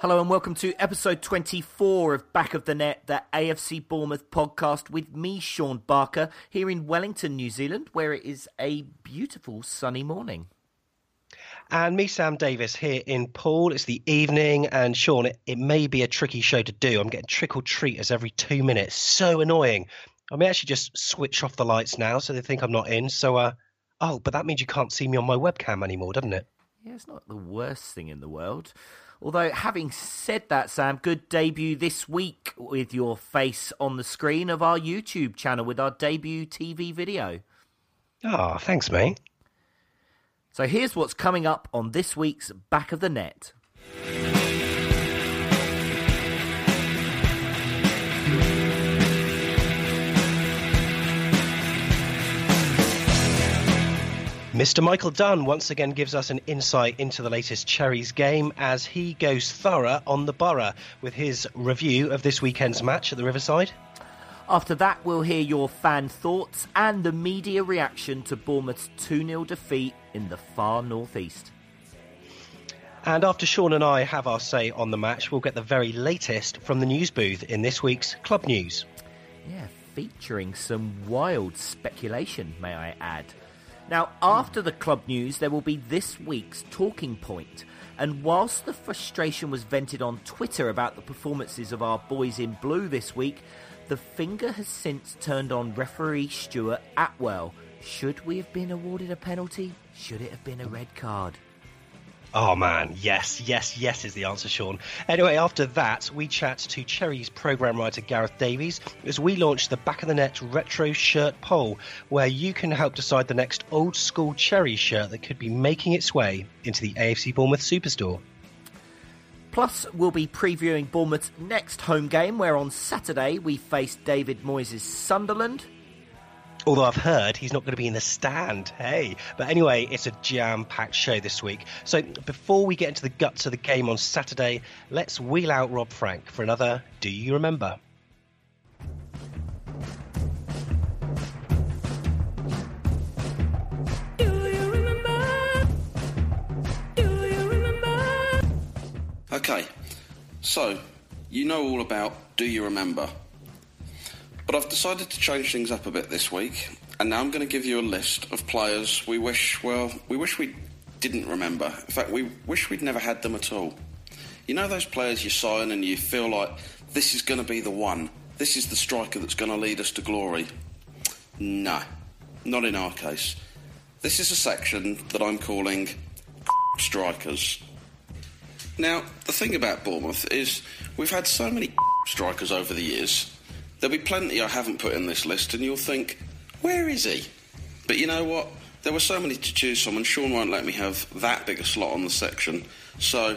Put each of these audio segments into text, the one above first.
Hello and welcome to episode 24 of Back of the Net, the AFC Bournemouth podcast with me, Sean Barker, here in Wellington, New Zealand, where it is a beautiful sunny morning. And me, Sam Davis, here in Poole. It's the evening, and Sean, it, it may be a tricky show to do. I'm getting trickle treaters every two minutes. So annoying. I may actually just switch off the lights now so they think I'm not in. So, uh, oh, but that means you can't see me on my webcam anymore, doesn't it? Yeah, it's not the worst thing in the world. Although, having said that, Sam, good debut this week with your face on the screen of our YouTube channel with our debut TV video. Oh, thanks, mate. So, here's what's coming up on this week's Back of the Net. Mr. Michael Dunn once again gives us an insight into the latest Cherries game as he goes thorough on the Boro with his review of this weekend's match at the Riverside. After that, we'll hear your fan thoughts and the media reaction to Bournemouth's 2 0 defeat in the far northeast. And after Sean and I have our say on the match, we'll get the very latest from the news booth in this week's Club News. Yeah, featuring some wild speculation, may I add. Now, after the club news, there will be this week's talking point. And whilst the frustration was vented on Twitter about the performances of our boys in blue this week, the finger has since turned on referee Stuart Attwell. Should we have been awarded a penalty? Should it have been a red card? Oh man, yes, yes, yes is the answer, Sean. Anyway, after that, we chat to Cherries programme writer Gareth Davies as we launch the Back of the Net retro shirt poll, where you can help decide the next old school Cherry shirt that could be making its way into the AFC Bournemouth Superstore. Plus, we'll be previewing Bournemouth's next home game, where on Saturday we face David Moyes' Sunderland. Although I've heard he's not going to be in the stand. Hey. But anyway, it's a jam packed show this week. So before we get into the guts of the game on Saturday, let's wheel out Rob Frank for another Do You Remember? Okay, so you know all about Do You Remember? But I've decided to change things up a bit this week, and now I'm going to give you a list of players we wish, well, we wish we didn't remember. In fact, we wish we'd never had them at all. You know those players you sign and you feel like this is going to be the one, this is the striker that's going to lead us to glory? No, not in our case. This is a section that I'm calling strikers. Now, the thing about Bournemouth is we've had so many strikers over the years. There'll be plenty I haven't put in this list, and you'll think, where is he? But you know what? There were so many to choose from, and Sean won't let me have that big a slot on the section. So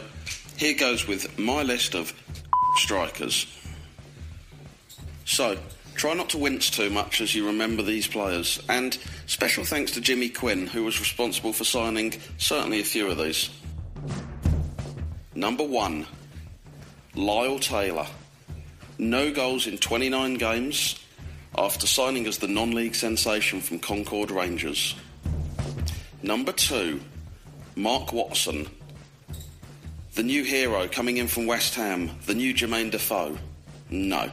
here goes with my list of strikers. So, try not to wince too much as you remember these players. And special thanks to Jimmy Quinn, who was responsible for signing certainly a few of these. Number one, Lyle Taylor. No goals in 29 games after signing as the non league sensation from Concord Rangers. Number two, Mark Watson. The new hero coming in from West Ham, the new Jermaine Defoe. No.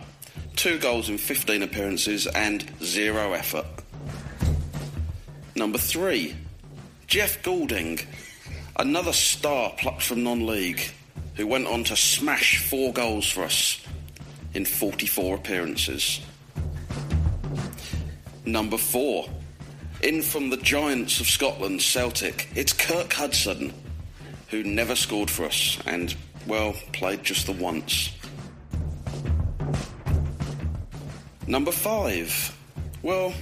Two goals in 15 appearances and zero effort. Number three, Jeff Goulding. Another star plucked from non league who went on to smash four goals for us in 44 appearances. Number four, in from the giants of Scotland, Celtic, it's Kirk Hudson, who never scored for us and, well, played just the once. Number five, well,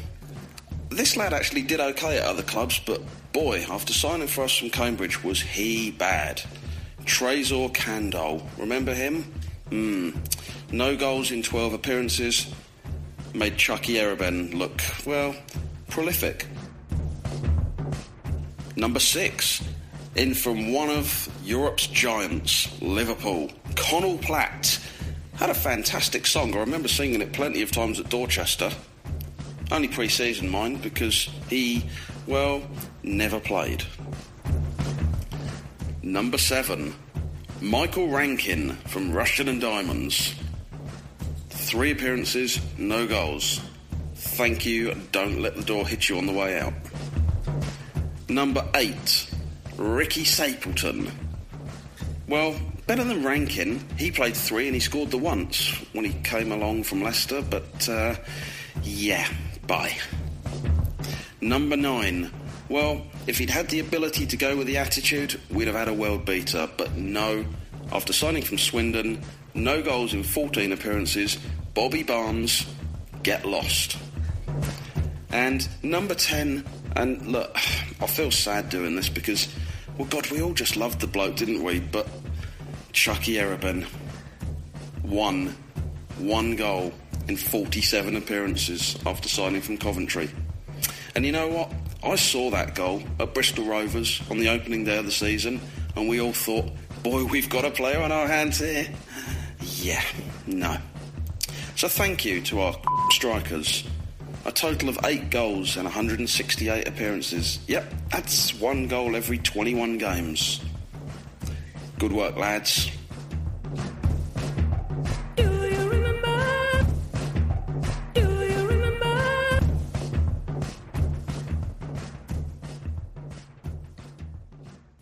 this lad actually did okay at other clubs, but boy, after signing for us from Cambridge, was he bad. Tresor Kandol, remember him? Hmm. No goals in 12 appearances. Made Chukki Eribenne look, well, prolific. Number six, in from one of Europe's giants, Liverpool, Conall Platt. Had a fantastic song. I remember singing it plenty of times at Dorchester. Only pre season, mind, because he, well, never played. Number seven, Michael Rankin from Rushden and Diamonds. Three appearances, no goals. Thank you, don't let the door hit you on the way out. Number eight, Ricky Stapleton. Well, better than Rankin. He played three and he scored the once when he came along from Leicester, but uh, yeah, bye. Number nine, well, if he'd had the ability to go with the attitude, we'd have had a world beater. But no, after signing from Swindon, no goals in 14 appearances, Bobby Barnes, get lost. And number 10, and look, I feel sad doing this because, well, God, we all just loved the bloke, didn't we? But Chukki Eribenne, one, one goal in 47 appearances after signing from Coventry. And you know what? I saw that goal at Bristol Rovers on the opening day of the season, and we all thought, boy, we've got a player on our hands here. Yeah, no. So thank you to our strikers. A total of eight goals and 168 appearances. Yep, that's one goal every 21 games. Good work, lads.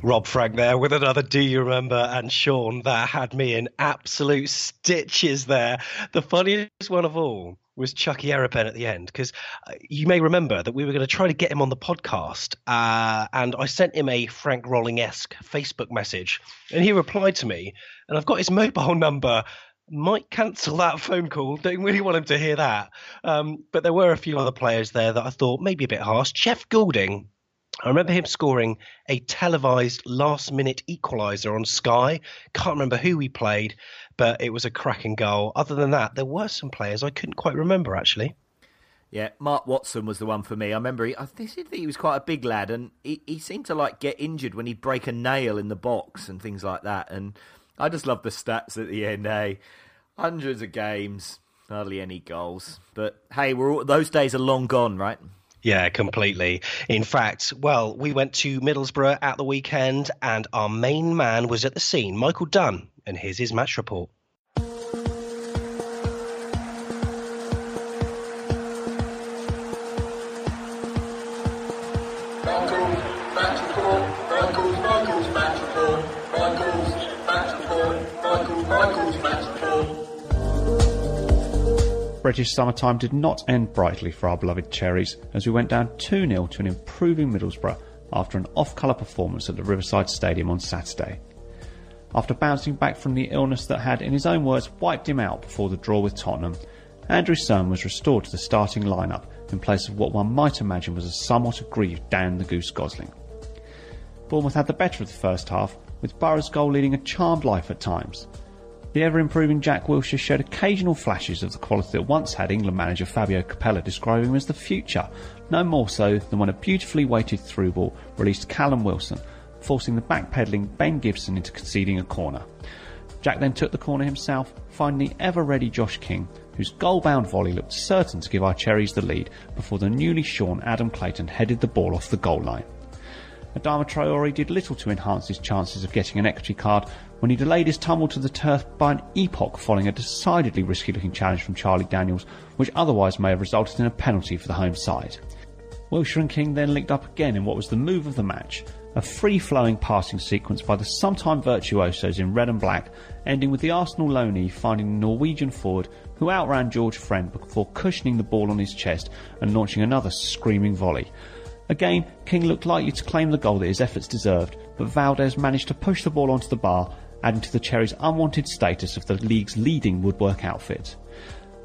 Rob Frank there with another Do You Remember? And Sean, that had me in absolute stitches there. The funniest one of all was Chukki Eribenne at the end because uh, you may remember that we were going to try to get him on the podcast, uh, and I sent him a Frank Rolling esque Facebook message, and he replied to me, and I've got his mobile number. Might cancel that phone call. Don't really want him to hear that. Um, but there were a few other players there that I thought maybe a bit harsh. Jeff Goulding I remember him scoring a televised last minute equaliser on Sky. Can't remember who he played, but it was a cracking goal. Other than that, there were some players I couldn't quite remember actually. Yeah, Mark Watson was the one for me. I remember he, I think he was quite a big lad, and he, he seemed to like get injured when he'd break a nail in the box and things like that. And I just love the stats at the end. Hey, hundreds of games, hardly any goals. But hey, we're all, those days are long gone, right? Yeah, completely. In fact, well, we went to Middlesbrough at the weekend, and our main man was at the scene, Michael Dunn, and here's his match report. British summertime did not end brightly for our beloved Cherries as we went down 2 0 to an improving Middlesbrough after an off colour performance at the Riverside Stadium on Saturday. After bouncing back from the illness that had, in his own words, wiped him out before the draw with Tottenham, Andrew Surman was restored to the starting lineup in place of what one might imagine was a somewhat aggrieved Dan the Goose Gosling. Bournemouth had the better of the first half, with Boro's goal leading a charmed life at times. The ever improving Jack Wilshere showed occasional flashes of the quality that once had England manager Fabio Capello describing him as the future, no more so than when a beautifully weighted through ball released Callum Wilson, forcing the backpedaling Ben Gibson into conceding a corner. Jack then took the corner himself, finding the ever ready Josh King, whose goal bound volley looked certain to give our Cherries the lead before the newly shorn Adam Clayton headed the ball off the goal line. Adama Traore did little to enhance his chances of getting an equity card when he delayed his tumble to the turf by an epoch following a decidedly risky looking challenge from Charlie Daniels, which otherwise may have resulted in a penalty for the home side. Wilshere and King then linked up again in what was the move of the match, a free flowing passing sequence by the sometime virtuosos in red and black, ending with the Arsenal loanee finding the Norwegian forward who outran George Friend before cushioning the ball on his chest and launching another screaming volley. Again, King looked likely to claim the goal that his efforts deserved, but Valdés managed to push the ball onto the bar, adding to the Cherries' unwanted status of the league's leading woodwork outfit.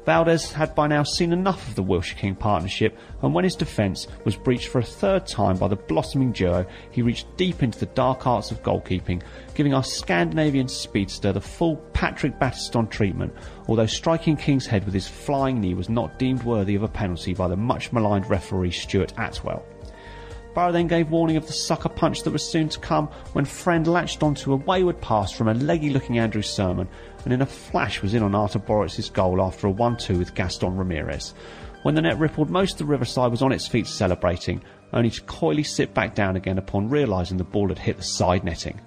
Valdés had by now seen enough of the Wilshere King partnership, and when his defence was breached for a third time by the blossoming duo, he reached deep into the dark arts of goalkeeping, giving our Scandinavian speedster the full Patrick Battiston treatment, although striking King's head with his flying knee was not deemed worthy of a penalty by the much maligned referee Stuart Attwell. Boro then gave warning of the sucker punch that was soon to come when Friend latched onto a wayward pass from a leggy looking Andrew Surman and in a flash was in on Artur Boruc's goal after a 1-2 with Gaston Ramirez. When the net rippled, most of the Riverside was on its feet celebrating, only to coyly sit back down again upon realising the ball had hit the side netting.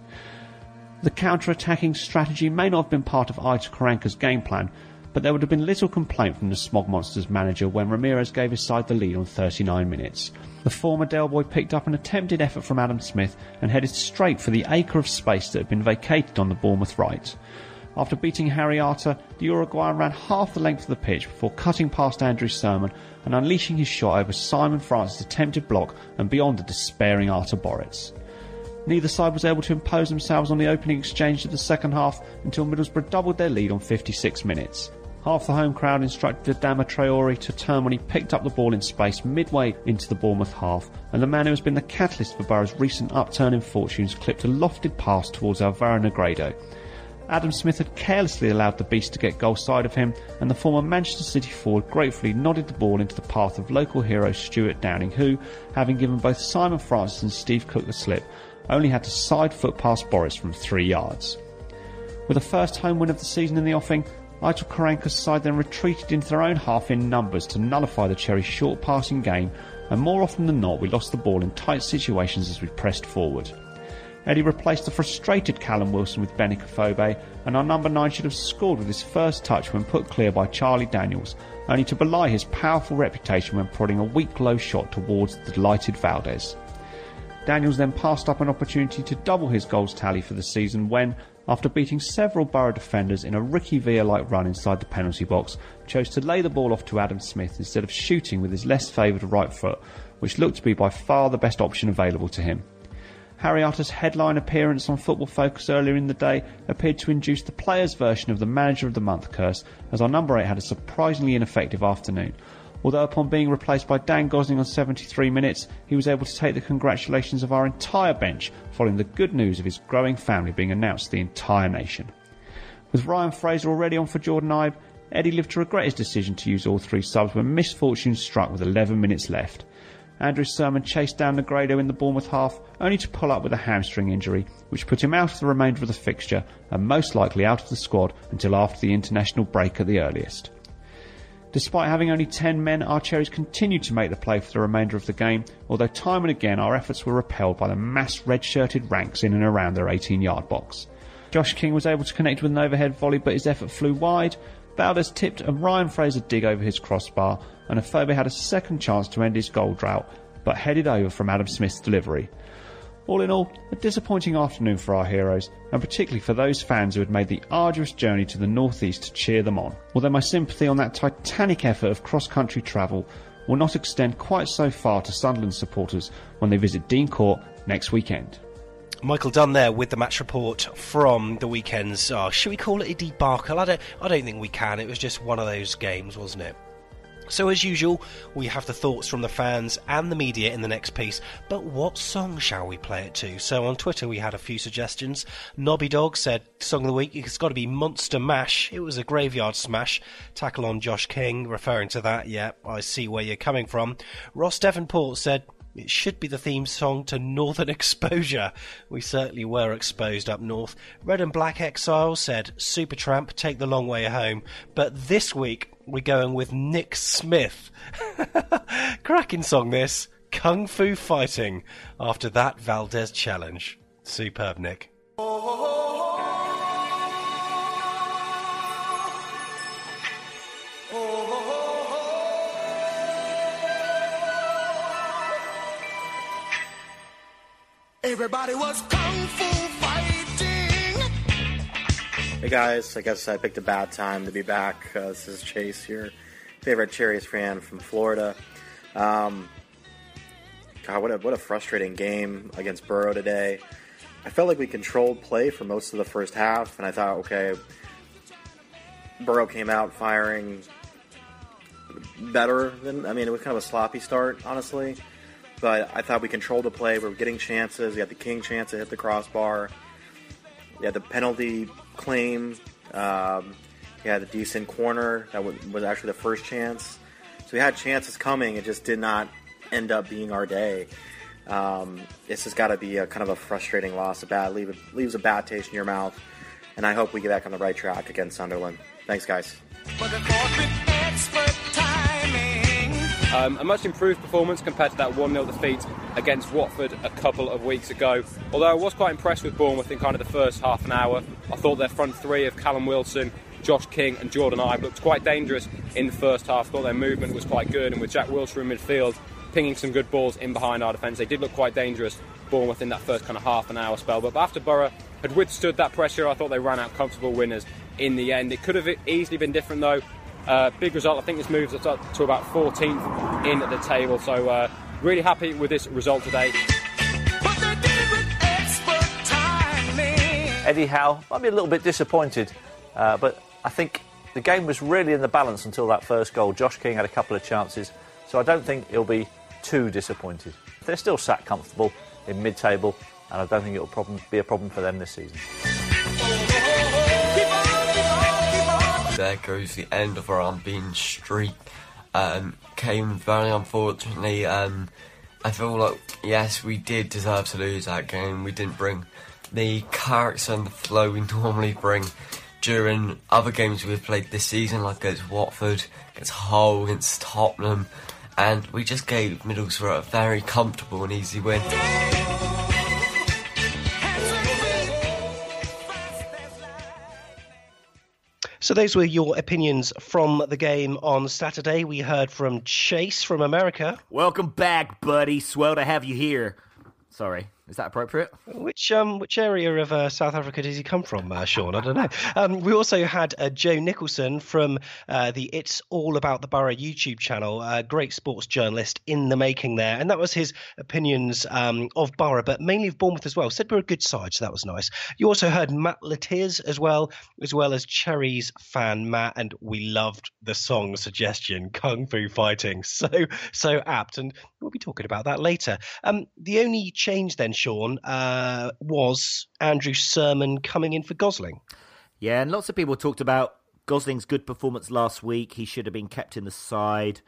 The counter-attacking strategy may not have been part of Aitor Karanka's game plan, but there would have been little complaint from the Smog Monsters manager when Ramirez gave his side the lead on 39 minutes. The former Del Boy picked up an attempted effort from Adam Smith and headed straight for the acre of space that had been vacated on the Bournemouth right. After beating Harry Arter, the Uruguayan ran half the length of the pitch before cutting past Andrew Surman and unleashing his shot over Simon Francis' attempted block and beyond the despairing Artur Boruc. Neither side was able to impose themselves on the opening exchange of the second half until Middlesbrough doubled their lead on 56 minutes. Half the home crowd instructed Adama Traore to turn when he picked up the ball in space midway into the Bournemouth half, and the man who has been the catalyst for Boro's recent upturn in fortunes clipped a lofted pass towards Alvaro Negredo. Adam Smith had carelessly allowed the beast to get goal side of him, and the former Manchester City forward gratefully nodded the ball into the path of local hero Stuart Downing, who, having given both Simon Francis and Steve Cook the slip, only had to side foot past Boruc from three yards. With a first home win of the season in the offing, Aitor Karanka's side then retreated into their own half in numbers to nullify the Cherry short passing game, and more often than not we lost the ball in tight situations as we pressed forward. Eddie replaced the frustrated Callum Wilson with Benik Afobe, and our number 9 should have scored with his first touch when put clear by Charlie Daniels, only to belie his powerful reputation when prodding a weak low shot towards the delighted Valdés. Daniels then passed up an opportunity to double his goals tally for the season when, after beating several Boro defenders in a Ricky Villa-like run inside the penalty box, chose to lay the ball off to Adam Smith instead of shooting with his less favoured right foot, which looked to be by far the best option available to him. Harry Arter's headline appearance on Football Focus earlier in the day appeared to induce the players' version of the Manager of the Month curse, as our number 8 had a surprisingly ineffective afternoon, although upon being replaced by Dan Gosling on 73 minutes, he was able to take the congratulations of our entire bench following the good news of his growing family being announced to the entire nation. With Ryan Fraser already on for Jordan Ibe, Eddie lived to regret his decision to use all three subs when misfortune struck with 11 minutes left. Andrew Surman chased down Negredo in the Bournemouth half, only to pull up with a hamstring injury, which put him out of the remainder of the fixture and most likely out of the squad until after the international break at the earliest. Despite having only 10 men, our Cherries continued to make the play for the remainder of the game, although time and again our efforts were repelled by the mass red-shirted ranks in and around their 18-yard box. Josh King was able to connect with an overhead volley, but his effort flew wide. Valdés tipped and Ryan Fraser dig over his crossbar, and Afobe had a second chance to end his goal drought, but headed over from Adam Smith's delivery. All in all, a disappointing afternoon for our heroes, and particularly for those fans who had made the arduous journey to the northeast to cheer them on. Although my sympathy on that titanic effort of cross-country travel will not extend quite so far to Sunderland supporters when they visit Dean Court next weekend. Michael Dunn there with the match report from the weekends. Uh, oh, should we call it a debacle? I don't, I don't think we can. It was just one of those games, wasn't it? So, as usual, we have the thoughts from the fans and the media in the next piece. But what song shall we play it to? So, on Twitter, we had a few suggestions. Nobby Dog said, Song of the Week, it's got to be Monster Mash. It was a graveyard smash. Tackle on Josh King, referring to that. Yeah, I see where you're coming from. Ross Devonport said, it should be the theme song to Northern Exposure. We certainly were exposed up north. Red and Black Exile said Supertramp, Take the Long Way Home. But this week, we're going with Nick Smith. Cracking song this. Kung Fu Fighting after that Valdés challenge. Superb, Nick. Everybody was kung fu fighting. Hey guys, I guess I picked a bad time to be back. Uh, this is Chase, your favorite Cherries fan from Florida. Um, God, what a what a frustrating game against Boro today. I felt like we controlled play for most of the first half, and I thought, okay, Boro came out firing better than I mean, it was kind of a sloppy start, honestly. But I thought we controlled the play. We were getting chances. We had the King chance to hit the crossbar. We had the penalty claim. Um, we had a decent corner. That was, actually the first chance. So we had chances coming. It just did not end up being our day. Um, this has got to be a kind of a frustrating loss. A bad leave, leaves a bad taste in your mouth. And I hope we get back on the right track against Sunderland. Thanks, guys. Um, a much improved performance compared to that 1 0 defeat against Watford a couple of weeks ago. Although I was quite impressed with Bournemouth in kind of the first half an hour. I thought their front three of Callum Wilson, Josh King, and Jordan Ibe looked quite dangerous in the first half. I thought their movement was quite good, and with Jack Wilshere in midfield, pinging some good balls in behind our defence, they did look quite dangerous. Bournemouth in that first kind of half an hour spell. But after Boro had withstood that pressure, I thought they ran out comfortable winners in the end. It could have easily been different though. Uh, big result. I think this moves us up to about 14th in the table. So uh, really happy with this result today. Eddie Howe might be a little bit disappointed, uh, but I think the game was really in the balance until that first goal. Josh King had a couple of chances, so I don't think he'll be too disappointed. They're still sat comfortable in mid-table, and I don't think it'll problem, be a problem for them this season. There goes the end of our unbeaten streak. Um, came very unfortunately. Um, I feel like yes, we did deserve to lose that game. We didn't bring the character and the flow we normally bring during other games we've played this season, like against Watford, against Hull, against Tottenham, and we just gave Middlesbrough a very comfortable and easy win. So those were your opinions from the game on Saturday. We heard from Chase from America. Welcome back, buddy. Swell to have you here. Sorry, is that appropriate? Which um which area of uh, South Africa does he come from, uh, Sean? I don't know. Um, we also had uh, Joe Nicholson from uh, the It's All About the Boro YouTube channel, a great sports journalist in the making there, and that was his opinions um, of Boro, but mainly of Bournemouth as well. Said we're a good side, so that was nice. You also heard Matt Latiz as well, as well as Cherries fan Matt, and we loved the song suggestion, Kung Fu Fighting, so so apt, and we'll be talking about that later. Um, the only change then, Sean, uh, was Andrew Surman coming in for Gosling. Yeah, and lots of people talked about Gosling's good performance last week. He should have been kept in the side.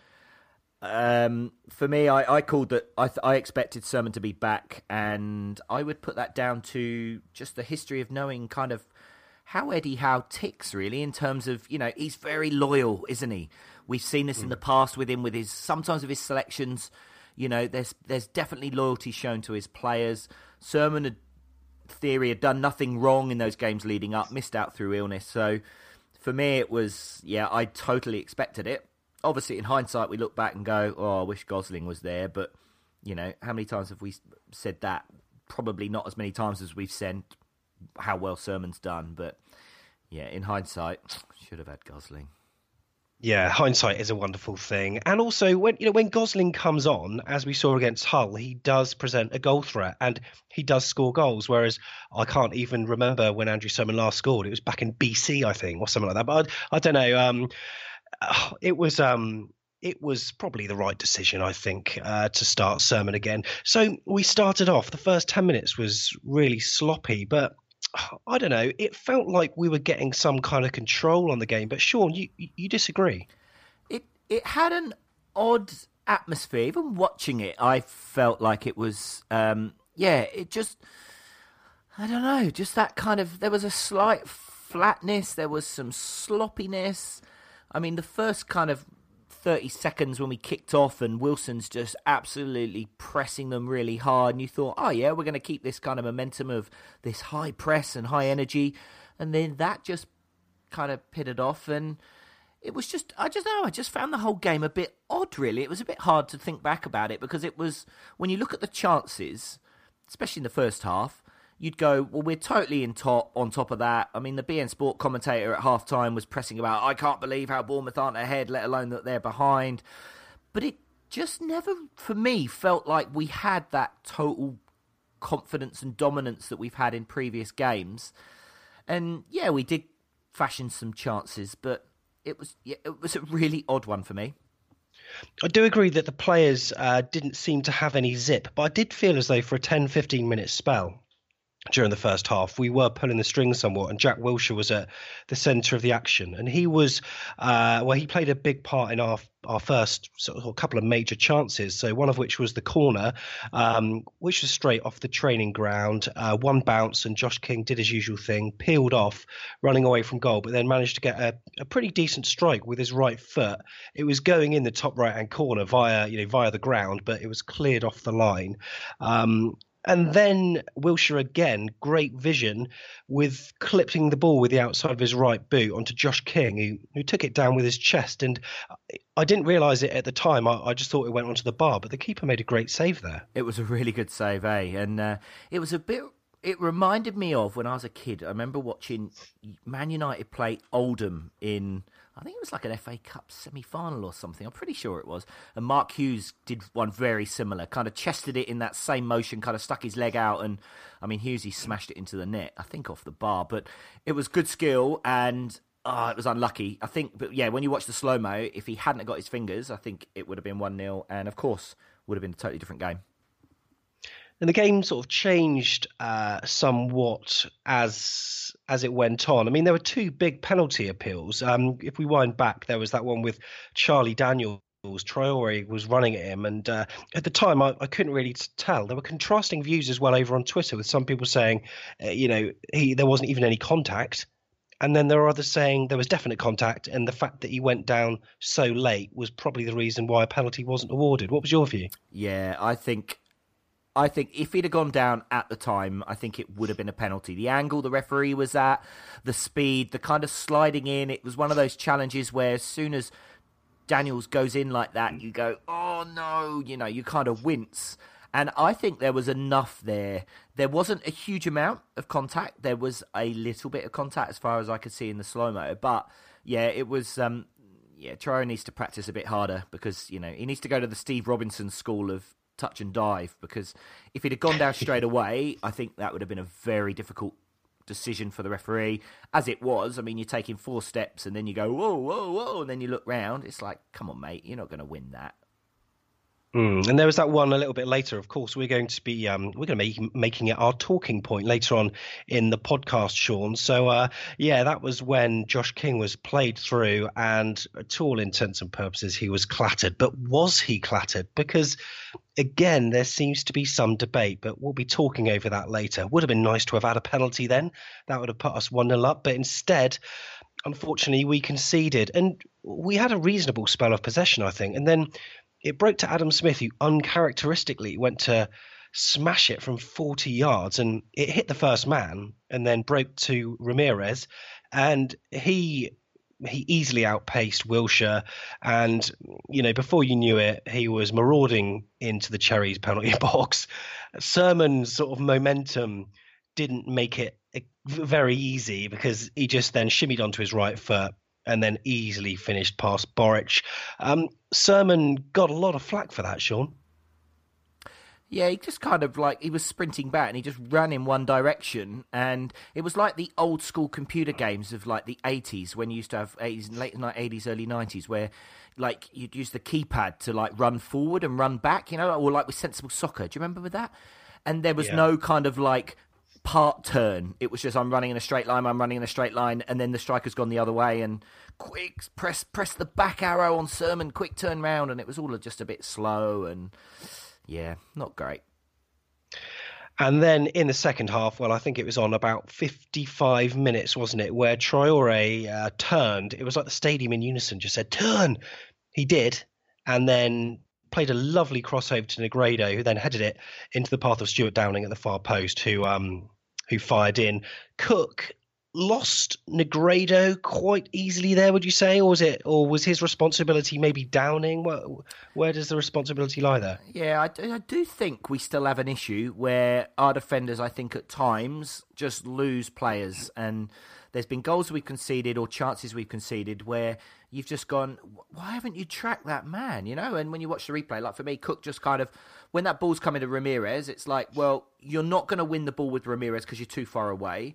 Um, for me, I, I called that. I, th- I expected Sermon to be back, and I would put that down to just the history of knowing kind of how Eddie Howe ticks, really, in terms of you know he's very loyal, isn't he? We've seen this mm. in the past with him, with his sometimes with his selections. You know, there's there's definitely loyalty shown to his players. Surman had theory had done nothing wrong in those games leading up, missed out through illness. So for me, it was yeah, I totally expected it. Obviously, in hindsight, we look back and go, "Oh, I wish Gosling was there." But you know, how many times have we said that probably not as many times as we've said how well Surman's done, but yeah, in hindsight, should have had Gosling. Yeah, hindsight is a wonderful thing, and also when you know when Gosling comes on, as we saw against Hull, he does present a goal threat and he does score goals. Whereas I can't even remember when Andrew Surman last scored; it was back in BC, I think, or something like that. But I, I don't know. Um, it was um, it was probably the right decision, I think, uh, to start Surman again. So we started off. The first ten minutes was really sloppy, but I don't know. It felt like we were getting some kind of control on the game. But Sean, you you disagree? It it had an odd atmosphere. Even watching it, I felt like it was. Um, yeah, it just. I don't know. Just that kind of. There was a slight flatness. There was some sloppiness. I mean, the first kind of 30 seconds when we kicked off and Wilson's just absolutely pressing them really hard and you thought, oh yeah, we're going to keep this kind of momentum of this high press and high energy. And then that just kind of pitted off and it was just, I just know, I just found the whole game a bit odd really. It was a bit hard to think back about it because it was, when you look at the chances, especially in the first half, you'd go, well, we're totally in top on top of that. I mean, the BT Sport commentator at half time was pressing about, I can't believe how Bournemouth aren't ahead, let alone that they're behind. But it just never, for me, felt like we had that total confidence and dominance that we've had in previous games. And yeah, we did fashion some chances, but it was it was a really odd one for me. I do agree that the players uh, didn't seem to have any zip, but I did feel as though for a 10 15 minute spell, during the first half, we were pulling the strings somewhat, and Jack Wilshere was at the centre of the action, and he was uh, well, he played a big part in our our first sort of couple of major chances. So one of which was the corner, um, which was straight off the training ground, uh, one bounce, and Josh King did his usual thing, peeled off, running away from goal, but then managed to get a, a pretty decent strike with his right foot. It was going in the top right hand corner via you know via the ground, but it was cleared off the line. Um, and then Wilshere again, great vision with clipping the ball with the outside of his right boot onto Josh King, who, who took it down with his chest. And I didn't realise it at the time. I, I, just thought it went onto the bar, but the keeper made a great save there. It was a really good save, eh? And uh, it was a bit. It reminded me of when I was a kid. I remember watching Man United play Oldham in I think it was like an FA Cup semi final or something. I'm pretty sure it was. And Mark Hughes did one very similar, kind of chested it in that same motion, kind of stuck his leg out. And I mean, Hughes, he smashed it into the net, I think off the bar. But it was good skill and oh, it was unlucky. I think, but yeah, when you watch the slow mo, if he hadn't got his fingers, I think it would have been 1 0. And of course, would have been a totally different game and the game sort of changed uh, somewhat as as it went on. I mean, there were two big penalty appeals. Um, if we wind back, there was that one with Charlie Daniels. Traore was running at him, and uh, at the time I, I, couldn't really tell. There were contrasting views as well over on Twitter, with some people saying, uh, you know, he there wasn't even any contact, and then there are others saying there was definite contact, and the fact that he went down so late was probably the reason why a penalty wasn't awarded. What was your view? Yeah, I think I think if he'd have gone down at the time, I think it would have been a penalty. The angle the referee was at, the speed, the kind of sliding in, it was one of those challenges where as soon as Daniels goes in like that, you go, oh no, you know, you kind of wince. And I think there was enough there. There wasn't a huge amount of contact. There was a little bit of contact as far as I could see in the slow mo. But yeah, it was. Um, yeah, Traore needs to practice a bit harder because you know he needs to go to the Steve Robinson school of touch and dive because if he'd have gone down straight away, I think that would have been a very difficult decision for the referee. As it was, I mean, you're taking four steps and then you go, whoa, whoa, whoa, and then you look round. It's like, come on, mate, you're not going to win that. Mm, and there was that one a little bit later. Of course, we're going to be um, we're going to be making it our talking point later on in the podcast, Sean. So uh, yeah, that was when Josh King was played through, and to all intents and purposes, he was clattered. But was he clattered? Because again, there seems to be some debate, but we'll be talking over that later. Would have been nice to have had a penalty then. That would have put us one 0 up, but instead. Unfortunately, we conceded, and we had a reasonable spell of possession, I think. And then it broke to Adam Smith, who uncharacteristically went to smash it from 40 yards and it hit the first man and then broke to Ramirez. And he he easily outpaced Wilshere. and you know before you knew it, he was marauding into the Cherries penalty box. Surman's sort of momentum didn't make it very easy because he just then shimmied onto his right foot and then easily finished past Boruc. Um, Surman got a lot of flack for that, Sean. Yeah, he just kind of like he was sprinting back and he just ran in one direction, and it was like the old school computer games of like the eighties when you used to have 80s, late eighties, early nineties, where like you'd use the keypad to like run forward and run back, you know, or like with sensible soccer. Do you remember with that? And there was yeah. no kind of like part turn. It was just I'm running in a straight line, I'm running in a straight line, and then the striker's gone the other way, and quick press press the back arrow on Surman, quick turn round, and it was all just a bit slow and yeah, not great. And then in the second half, well, I think it was on about 55 minutes, wasn't it, where Traore uh, turned. It was like the stadium in unison just said, turn. He did. And then played a lovely crossover to Negredo, who then headed it into the path of Stuart Downing at the far post, who um, who fired in. Cook lost Negredo quite easily there, would you say, or was it, or was his responsibility maybe Downing? Where, where does the responsibility lie there? Yeah, I I do think we still have an issue where our defenders, I think, at times just lose players, and there's been goals we've conceded or chances we've conceded where you've just gone, why haven't you tracked that man? You know, and when you watch the replay, like for me, Cook just kind of when that ball's coming to Ramirez, it's like, well, you're not going to win the ball with Ramirez because you're too far away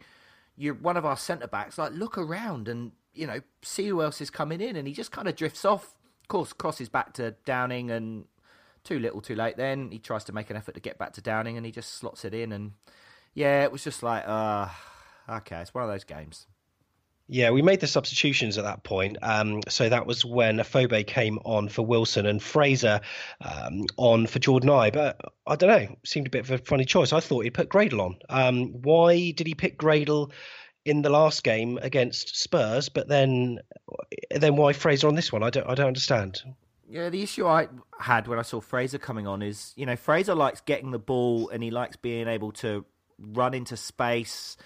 you're one of our centre backs. Like, look around and you know see who else is coming in, and he just kind of drifts off. Of course, crosses back to Downing, and too little, too late. Then he tries to make an effort to get back to Downing, and he just slots it in. And yeah, it was just like, uh, okay, it's one of those games. Yeah, we made the substitutions at that point. Um, so that was when Afobe came on for Wilson and Fraser um, on for Jordan I. But I don't know, seemed a bit of a funny choice. I thought he'd put Gradel on. Um, why did he pick Gradel in the last game against Spurs? But then, then why Fraser on this one? I don't, I don't understand. Yeah, the issue I had when I saw Fraser coming on is, you know, Fraser likes getting the ball and he likes being able to run into space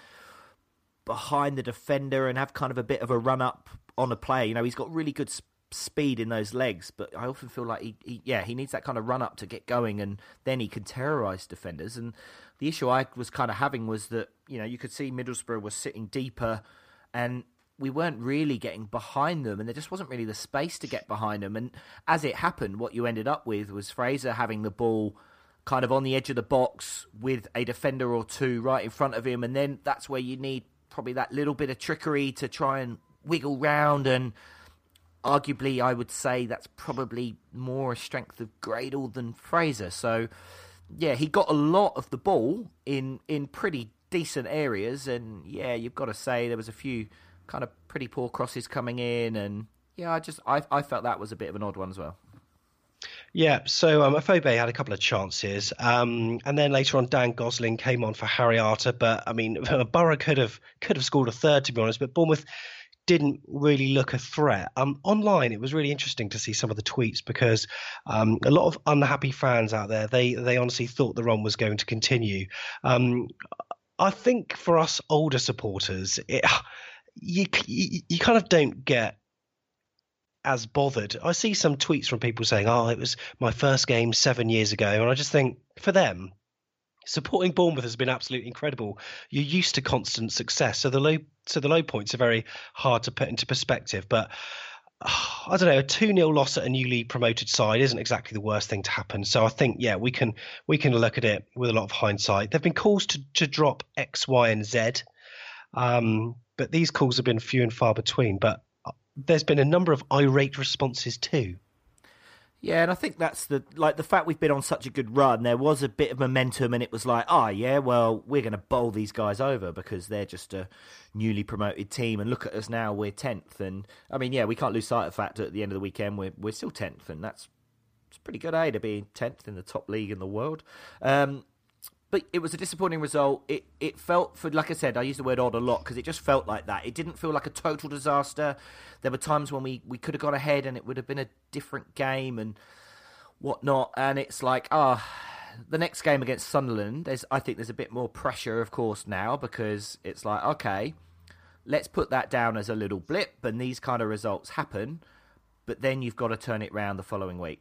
behind the defender and have kind of a bit of a run up on a play. You know, he's got really good speed in those legs, but I often feel like he, he, yeah, he needs that kind of run up to get going, and then he can terrorise defenders. And the issue I was kind of having was that you know you could see Middlesbrough was sitting deeper, and we weren't really getting behind them, and there just wasn't really the space to get behind them. And as it happened, what you ended up with was Fraser having the ball kind of on the edge of the box with a defender or two right in front of him, and then that's where you need probably that little bit of trickery to try and wiggle round and arguably I would say that's probably more a strength of Gradel than Fraser. So yeah, he got a lot of the ball in in pretty decent areas and yeah, you've got to say there was a few kind of pretty poor crosses coming in and yeah, I just I I felt that was a bit of an odd one as well. Yeah, so um, Afobe had a couple of chances, um, and then later on Dan Gosling came on for Harry Arter. But I mean, Boro could have could have scored a third to be honest, but Bournemouth didn't really look a threat. Um, online, it was really interesting to see some of the tweets because um, a lot of unhappy fans out there they they honestly thought the run was going to continue. Um, I think for us older supporters, it, you, you you kind of don't get as bothered. I see some tweets from people saying, "Oh, it was my first game seven years ago," and I just think for them, supporting Bournemouth has been absolutely incredible. You're used to constant success, so the low so the low points are very hard to put into perspective. But I don't know, a two 0 loss at a newly promoted side isn't exactly the worst thing to happen. So I think, yeah, we can we can look at it with a lot of hindsight. There've been calls to to drop X, Y, and Z. Um, but these calls have been few and far between. But there's been a number of irate responses too. Yeah, and I think that's the like the fact we've been on such a good run. There was a bit of momentum, and it was like, oh yeah, well we're going to bowl these guys over because they're just a newly promoted team. And look at us now, we're tenth. And I mean, yeah, we can't lose sight of the fact that at the end of the weekend we're we're still tenth, and that's it's pretty good, eh, to be tenth in the top league in the world. Um, but it was a disappointing result. It it felt for like I said, I use the word odd a lot because it just felt like that. It didn't feel like a total disaster. There were times when we, we could have gone ahead and it would have been a different game and whatnot. And it's like ah, the next game against Sunderland. There's I think there's a bit more pressure, of course, now because it's like okay, let's put that down as a little blip, and these kind of results happen. But then you've got to turn it round the following week.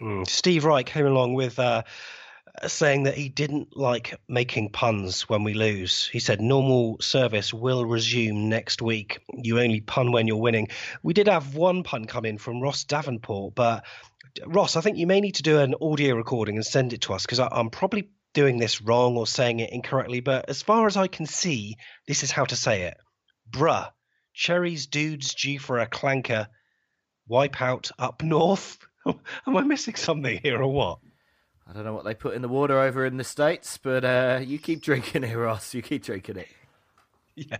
Mm. Steve Wright came along with uh, saying that he didn't like making puns when we lose. He said normal service will resume next week. You only pun when you're winning. We did have one pun come in from Ross Davenport, but Ross, I think you may need to do an audio recording and send it to us because I'm probably doing this wrong or saying it incorrectly. But as far as I can see, this is how to say it. Bruh, Cherries dudes due for a clanker. Wipe out up north. Am I missing something here or what? I don't know what they put in the water over in the States, but uh, you keep drinking it, Ross. You keep drinking it. Yeah.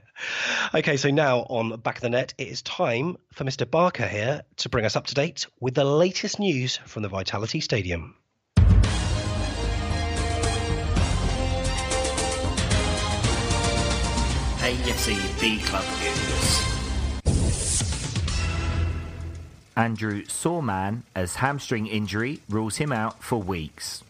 Okay, so now on Back of the Net, it is time for Mr. Barker here to bring us up to date with the latest news from the Vitality Stadium. AFC B Club News. Andrew Surman, as hamstring injury, rules him out for weeks.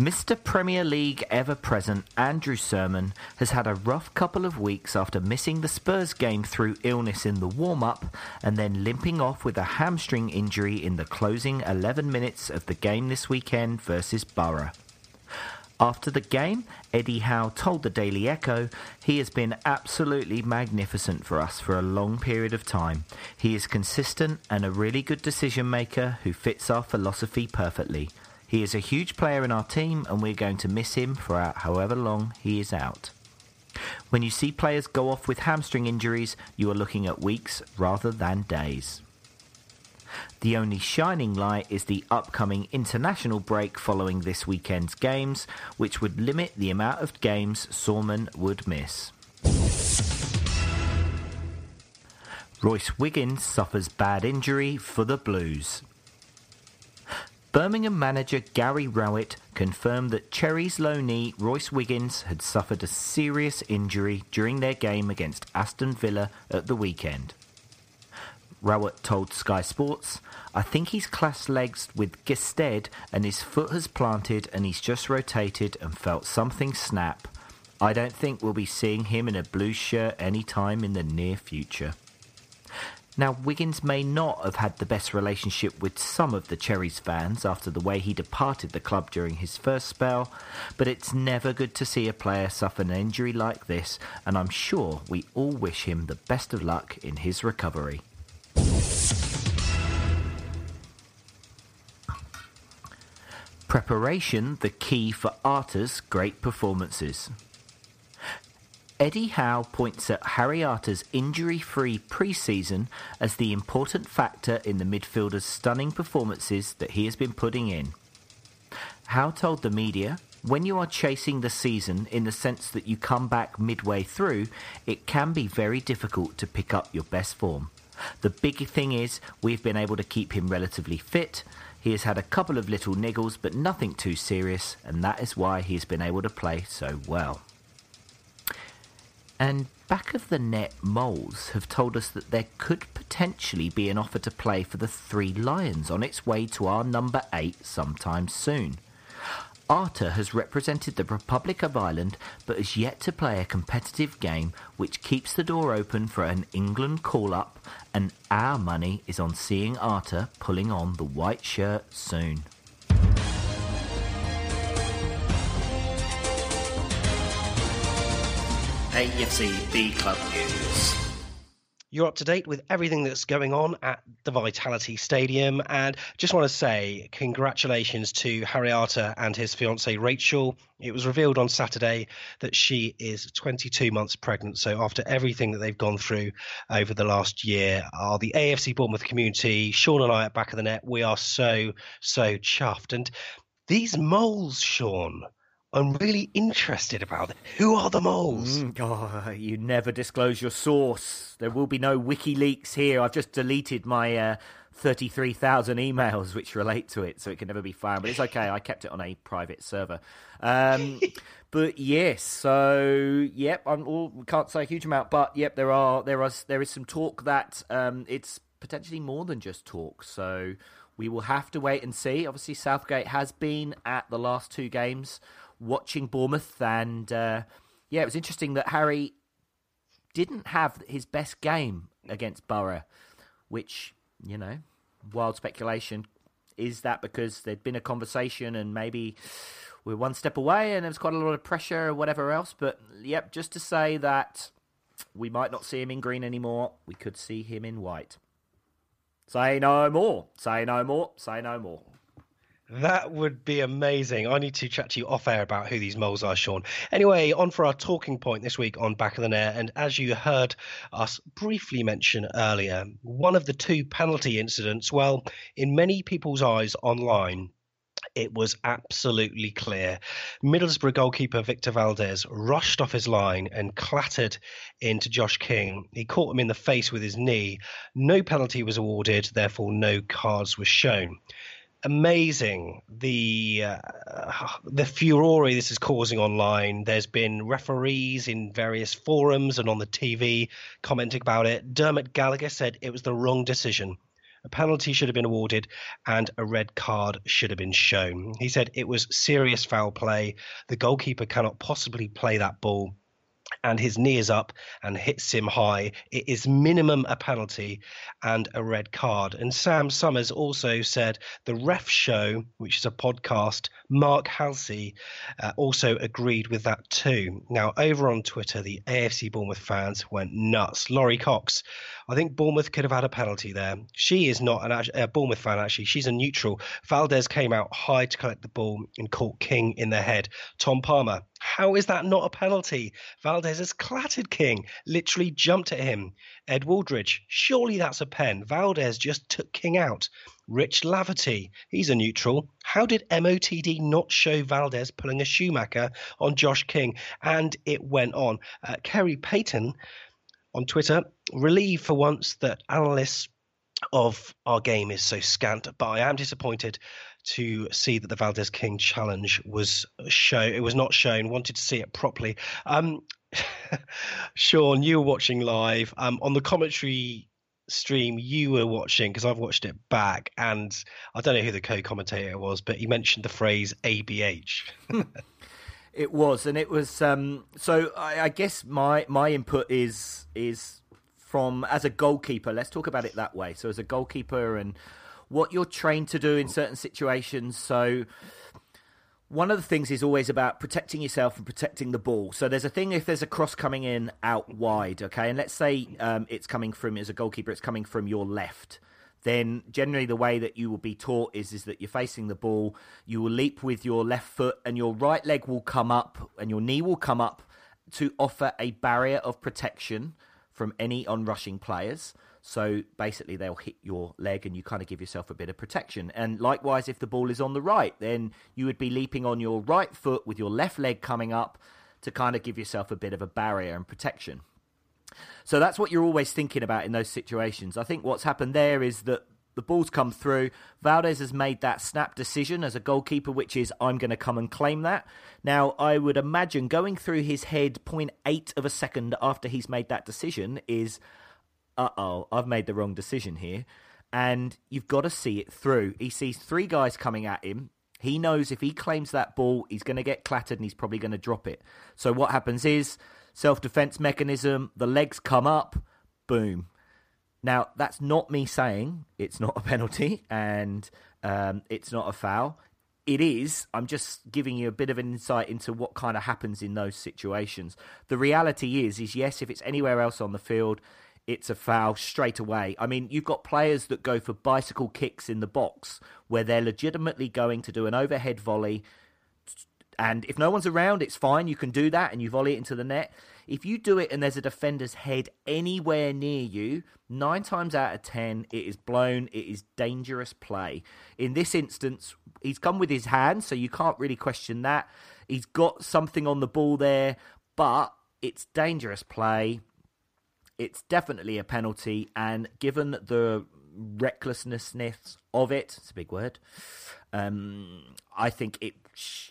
Mr. Premier League ever present Andrew Surman has had a rough couple of weeks after missing the Spurs game through illness in the warm up and then limping off with a hamstring injury in the closing 11 minutes of the game this weekend versus Boro. After the game, Eddie Howe told the Daily Echo, He has been absolutely magnificent for us for a long period of time. He is consistent and a really good decision maker who fits our philosophy perfectly. He is a huge player in our team and we're going to miss him for however long he is out. When you see players go off with hamstring injuries, you are looking at weeks rather than days. The only shining light is the upcoming international break following this weekend's games, which would limit the amount of games Surman would miss. Rhoys Wiggins suffers bad injury for the Blues. Birmingham manager Gary Rowett confirmed that Cherries knee Rhoys Wiggins had suffered a serious injury during their game against Aston Villa at the weekend. Rowett told Sky Sports, I think he's clasped legs with Gestede and his foot has planted and he's just rotated and felt something snap. I don't think we'll be seeing him in a blue shirt any time in the near future. Now, Wiggins may not have had the best relationship with some of the Cherries fans after the way he departed the club during his first spell, but it's never good to see a player suffer an injury like this, and I'm sure we all wish him the best of luck in his recovery. Preparation the key for Arter's great performances. Eddie Howe points at Harry Arter's injury free pre season as the important factor in the midfielder's stunning performances that he has been putting in. Howe told the media, when you are chasing the season in the sense that you come back midway through, it can be very difficult to pick up your best form. The big thing is we've been able to keep him relatively fit. He has had a couple of little niggles, but nothing too serious, and that is why he has been able to play so well. And back of the net moles have told us that there could potentially be an offer to play for the Three Lions on its way to our number eight sometime soon. Arter has represented the Republic of Ireland but has yet to play a competitive game which keeps the door open for an England call up and our money is on seeing Arter pulling on the white shirt soon. AFC B Club News. You're up to date with everything that's going on at the Vitality Stadium. And just want to say congratulations to Harry Arter and his fiancee Rachel. It was revealed on Saturday that she is 22 months pregnant. So, after everything that they've gone through over the last year, are the AFC Bournemouth community, Sean and I at Back of the Net, we are so, so chuffed. And these moles, Sean, I'm really interested about it. Who are the moles? Mm, oh, you never disclose your source. There will be no WikiLeaks here. I've just deleted my uh, 33,000 emails which relate to it, so it can never be found. But it's okay. I kept it on a private server. Um, but yes, so yep, I'm all, can't say a huge amount, but yep, there are there are there is some talk that um, it's potentially more than just talk. So we will have to wait and see. Obviously, Southgate has been at the last two games watching Bournemouth, and uh, yeah, it was interesting that Harry didn't have his best game against Boro, which you know, wild speculation. Is that because there'd been a conversation and maybe we're one step away and there was quite a lot of pressure or whatever else? But yep, just to say that we might not see him in green anymore. We could see him in white. Say no more. Say no more. Say no more. That would be amazing. I need to chat to you off air about who these moles are, Sean. Anyway, on for our talking point this week on Back of the Net. And as you heard us briefly mention earlier, one of the two penalty incidents, well, in many people's eyes online, it was absolutely clear. Middlesbrough goalkeeper Victor Valdés rushed off his line and clattered into Josh King. He caught him in the face with his knee. No penalty was awarded, therefore, no cards were shown amazing the uh, the furore this is causing online. There's been referees in various forums and on the TV commenting about it. Dermot Gallagher said it was the wrong decision. A penalty should have been awarded and a red card should have been shown. He said it was serious foul play. The goalkeeper cannot possibly play that ball and his knee is up and hits him high, it is minimum a penalty and a red card. And Sam Summers also said the ref show, which is a podcast, Mark Halsey uh, also agreed with that too. Now, over on Twitter, the AFC Bournemouth fans went nuts. Laurie Cox, I think Bournemouth could have had a penalty there. She is not an, a Bournemouth fan, actually. She's a neutral. Valdés came out high to collect the ball and caught King in the head. Tom Palmer, how is that not a penalty? Valdés has clattered King, literally jumped at him. Ed Wooldridge, surely that's a pen. Valdés just took King out. Rich Laverty, he's a neutral. How did MOTD not show Valdés pulling a Schumacher on Josh King? And it went on. Uh, Kerry Payton on Twitter, relieved for once that analysts of our game is so scant, but I am disappointed to see that the Valdés King challenge was show. It was not shown. Wanted to see it properly. Um, Sean, you were watching live um, on the commentary stream. You were watching because I've watched it back, and I don't know who the co-commentator was, but he mentioned the phrase ABH. it was, and it was. Um, so I, I guess my my input is is from as a goalkeeper. Let's talk about it that way. So as a goalkeeper and what you're trained to do in certain situations. So one of the things is always about protecting yourself and protecting the ball. So there's a thing if there's a cross coming in out wide, okay, and let's say um, it's coming from as a goalkeeper, it's coming from your left. Then generally the way that you will be taught is is that you're facing the ball, you will leap with your left foot, and your right leg will come up, and your knee will come up to offer a barrier of protection from any onrushing players. So basically, they'll hit your leg and you kind of give yourself a bit of protection. And likewise, if the ball is on the right, then you would be leaping on your right foot with your left leg coming up to kind of give yourself a bit of a barrier and protection. So that's what you're always thinking about in those situations. I think what's happened there is that the ball's come through. Valdés has made that snap decision as a goalkeeper, which is I'm going to come and claim that. Now, I would imagine going through his head 0.8 of a second after he's made that decision is uh oh, I've made the wrong decision here. And you've got to see it through. He sees three guys coming at him. He knows if he claims that ball, he's going to get clattered and he's probably going to drop it. So what happens is self defense mechanism, the legs come up, boom. Now, that's not me saying it's not a penalty and um, it's not a foul. It is. I'm just giving you a bit of an insight into what kind of happens in those situations. The reality is, is yes, if it's anywhere else on the field, it's a foul straight away. I mean, you've got players that go for bicycle kicks in the box where they're legitimately going to do an overhead volley. And if no one's around, it's fine. You can do that and you volley it into the net. If you do it and there's a defender's head anywhere near you, nine times out of ten, it is blown. It is dangerous play. In this instance, he's come with his hand, so you can't really question that. He's got something on the ball there, but it's dangerous play it's definitely a penalty, and given the recklessness of it, it's a big word. Um, I think it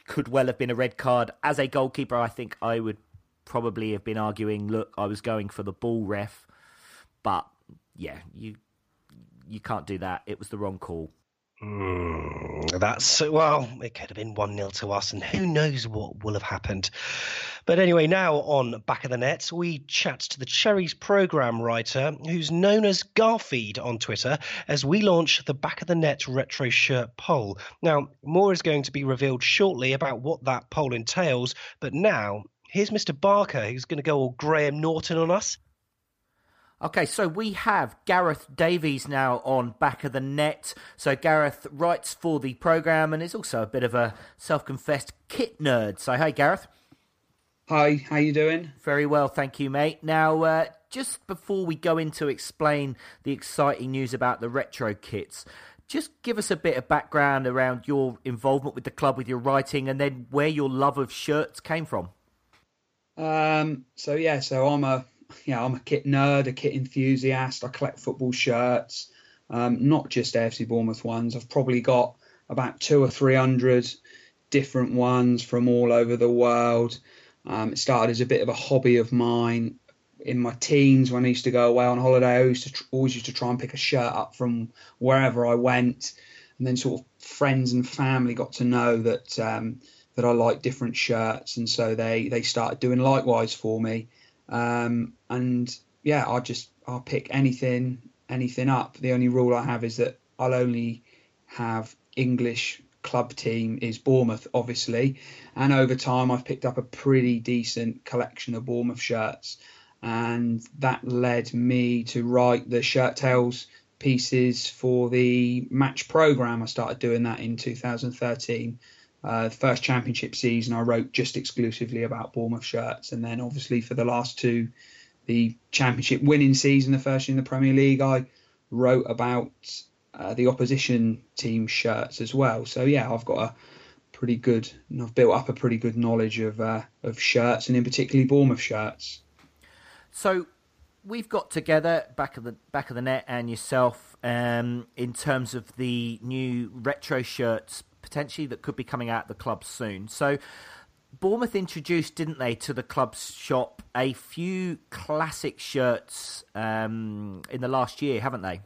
could well have been a red card. As a goalkeeper, I think I would probably have been arguing, look, I was going for the ball ref, but yeah, you you can't do that. It was the wrong call. Mm, that's well, it could have been 1 0 to us, and who knows what will have happened. But anyway, now on Back of the Net, we chat to the Cherries programme writer, who's known as Garfeed on Twitter, as we launch the Back of the Net retro shirt poll. Now, more is going to be revealed shortly about what that poll entails, but now here's Mr. Barker, who's going to go all Graham Norton on us. Okay, so we have Gareth Davies now on back of the net. So Gareth writes for the program and is also a bit of a self-confessed kit nerd. So hey, Gareth. Hi, how you doing? Very well, thank you, mate. Now, uh, just before we go into explain the exciting news about the retro kits, just give us a bit of background around your involvement with the club, with your writing, and then where your love of shirts came from. Um, so yeah, so I'm a yeah, I'm a kit nerd, a kit enthusiast. I collect football shirts, um, not just AFC Bournemouth ones. I've probably got about two or three hundred different ones from all over the world. Um, it started as a bit of a hobby of mine in my teens when I used to go away on holiday. I used to tr- always used to try and pick a shirt up from wherever I went, and then sort of friends and family got to know that um, that I like different shirts, and so they they started doing likewise for me. Um, and yeah, I'll just I'll pick anything anything up. The only rule I have is that I'll only have English club team is Bournemouth, obviously. And over time, I've picked up a pretty decent collection of Bournemouth shirts, and that led me to write the Shirt Tales pieces for the match program. I started doing that in 2013 uh, first championship season, I wrote just exclusively about Bournemouth shirts, and then obviously for the last two, the championship winning season, the first in the Premier League, I wrote about uh, the opposition team shirts as well. So yeah, I've got a pretty good, I've built up a pretty good knowledge of uh, of shirts, and in particularly Bournemouth shirts. So we've got together back of the back of the net and yourself um, in terms of the new retro shirts potentially that could be coming out of the club soon. So Bournemouth introduced, didn't they, to the club's shop a few classic shirts um, in the last year, haven't they?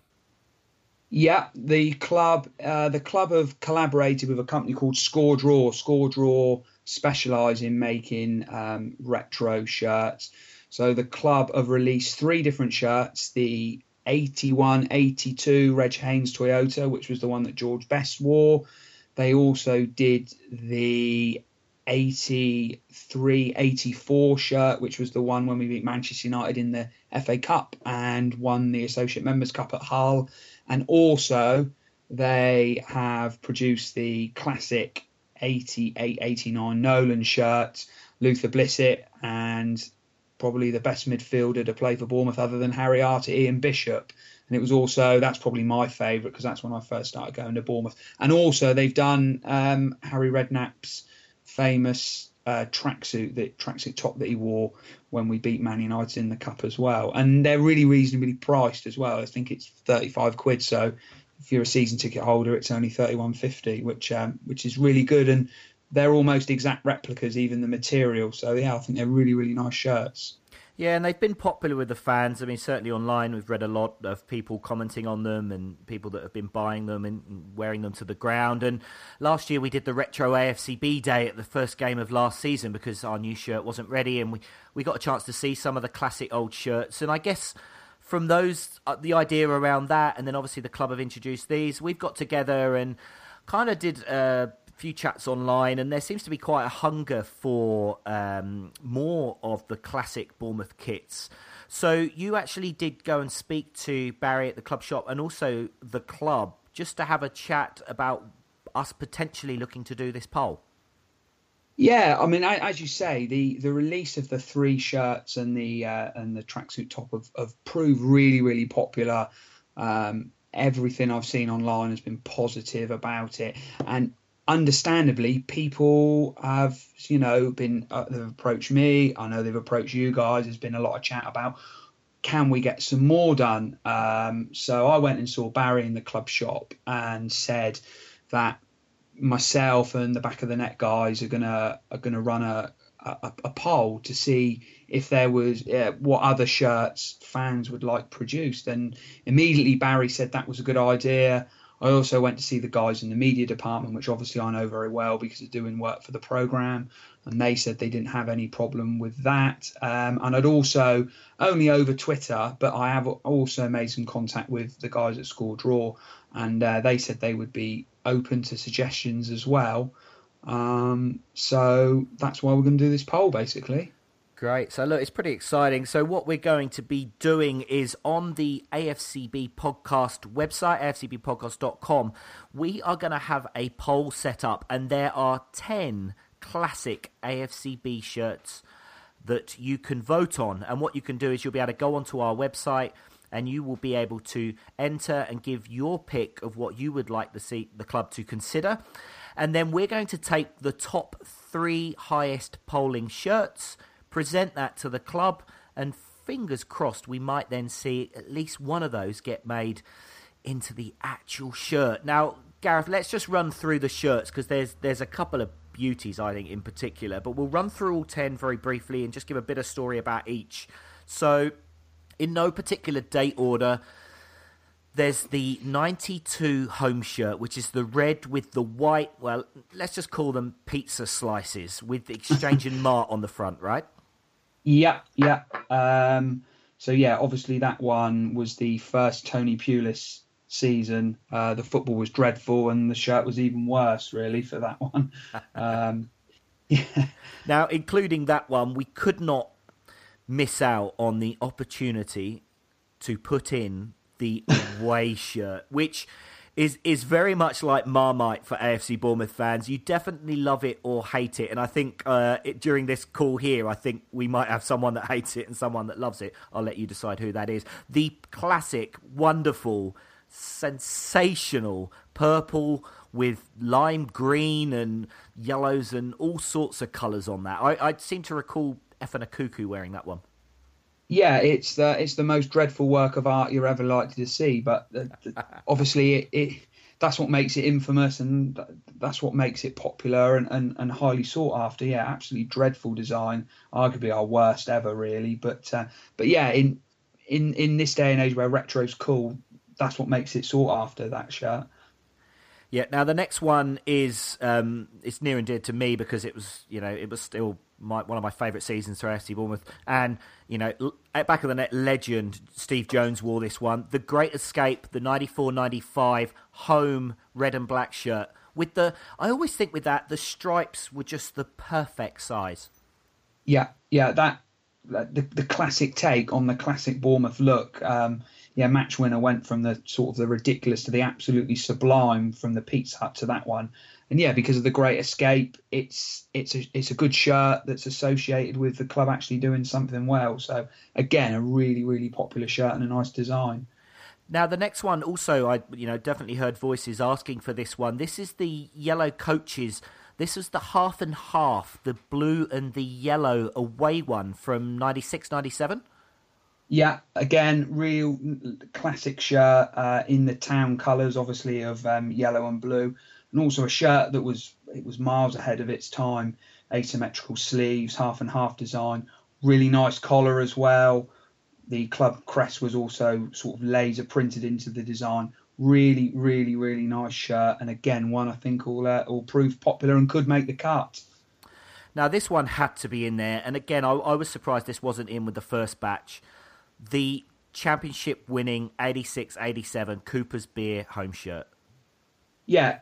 Yeah, the club uh, the club have collaborated with a company called Score Draw. Score Draw specialise in making um, retro shirts. So the club have released three different shirts: the 81, 82 Reg Haynes Toyota, which was the one that George Best wore. They also did the 83 84 shirt, which was the one when we beat Manchester United in the FA Cup and won the Associate Members Cup at Hull. And also, they have produced the classic 88 89 Nolan shirt, Luther Blissett, and probably the best midfielder to play for Bournemouth other than Harry Arter, Ian Bishop and it was also that's probably my favourite because that's when I first started going to Bournemouth. And also they've done um, Harry Redknapp's famous uh, tracksuit, the tracksuit top that he wore when we beat Man United in the cup as well. And they're really reasonably priced as well. I think it's thirty five quid. So if you're a season ticket holder, it's only thirty one fifty, which um, which is really good. And they're almost exact replicas, even the material. So yeah, I think they're really really nice shirts. Yeah, and they've been popular with the fans. I mean, certainly online, we've read a lot of people commenting on them and people that have been buying them and wearing them to the ground. And last year, we did the retro AFCB day at the first game of last season because our new shirt wasn't ready, and we, we got a chance to see some of the classic old shirts. And I guess from those, uh, the idea around that, and then obviously the club have introduced these, we've got together and kind of did. Uh, few chats online, and there seems to be quite a hunger for um, more of the classic Bournemouth kits. So you actually did go and speak to Barry at the club shop and also the club just to have a chat about us potentially looking to do this poll. Yeah, I mean, as you say, the, the release of the three shirts and the uh, and the tracksuit top have, have proved really really popular. Um, everything I've seen online has been positive about it, and understandably, people have, you know, been uh, they've approached me. I know they've approached you guys. There's been a lot of chat about can we get some more done. Um, so I went and saw Barry in the club shop and said that myself and the back of the net guys are gonna are gonna run a a, a poll to see if there was uh, what other shirts fans would like produced. And immediately Barry said that was a good idea. I also went to see the guys in the media department, which obviously I know very well because of doing work for the program, and they said they didn't have any problem with that. Um, and I'd also only over Twitter, but I have also made some contact with the guys at Score Draw, and uh, they said they would be open to suggestions as well. Um, so that's why we're going to do this poll, basically. Great. So, look, it's pretty exciting. So, what we're going to be doing is on the AFCB podcast website, afcbpodcast.com, we are going to have a poll set up, and there are 10 classic AFCB shirts that you can vote on. And what you can do is you'll be able to go onto our website and you will be able to enter and give your pick of what you would like to see the club to consider. And then we're going to take the top three highest polling shirts present that to the club, and fingers crossed we might then see at least one of those get made into the actual shirt. Now, Gareth, let's just run through the shirts because there's there's a couple of beauties I think in particular, but we'll run through all ten very briefly and just give a bit of story about each. So, in no particular date order. There's the 92 home shirt, which is the red with the white, well, let's just call them pizza slices with the exchange and mart on the front, right? Yeah, yeah. Um, so yeah, obviously that one was the first Tony Pulis season. Uh, the football was dreadful, and the shirt was even worse, really, for that one. Um, yeah. Now, including that one, we could not miss out on the opportunity to put in the away shirt, which is is very much like Marmite for AFC Bournemouth fans. You definitely love it or hate it, and I think uh, it, during this call here, I think we might have someone that hates it and someone that loves it. I'll let you decide who that is. The classic, wonderful, sensational purple with lime green and yellows and all sorts of colours on that. I, I seem to recall Efan Ekoku wearing that one yeah, it's the it's the most dreadful work of art you're ever likely to see. But the, the, obviously, it, it, that's what makes it infamous, and that's what makes it popular and, and, and highly sought after. Yeah, absolutely dreadful design, arguably our worst ever, really. But uh, but yeah, in in in this day and age where retro's cool, that's what makes it sought after. That shirt. Yeah. Now the next one is um, it's near and dear to me because it was you know it was still my, one of my favourite seasons for FC Bournemouth. And, you know, at back of the net legend, Steve Jones wore this one. The Great Escape, the 94 95 home red and black shirt. With the, I always think with that, the stripes were just the perfect size. Yeah, yeah, that, the, the classic take on the classic Bournemouth look. Um, yeah, match winner went from the sort of the ridiculous to the absolutely sublime from the Pizza Hut to that one and yeah, because of the Great Escape, it's it's a it's a good shirt that's associated with the club actually doing something well. So again, a really really popular shirt and a nice design. Now the next one, also, I you know definitely heard voices asking for this one. This is the yellow coaches. This was the half and half, the blue and the yellow away one from 96, 97. Yeah, again, real classic shirt uh, in the town colours, obviously of um, yellow and blue and also a shirt that was it was miles ahead of its time. Asymmetrical sleeves, half and half design, really nice collar as well. The club crest was also sort of laser printed into the design. Really, really, really nice shirt, and again, one I think will uh, will prove popular and could make the cut. Now, this one had to be in there, and again, I, I was surprised this wasn't in with the first batch. The championship winning 86 87 Cooper's Beer home shirt. Yeah,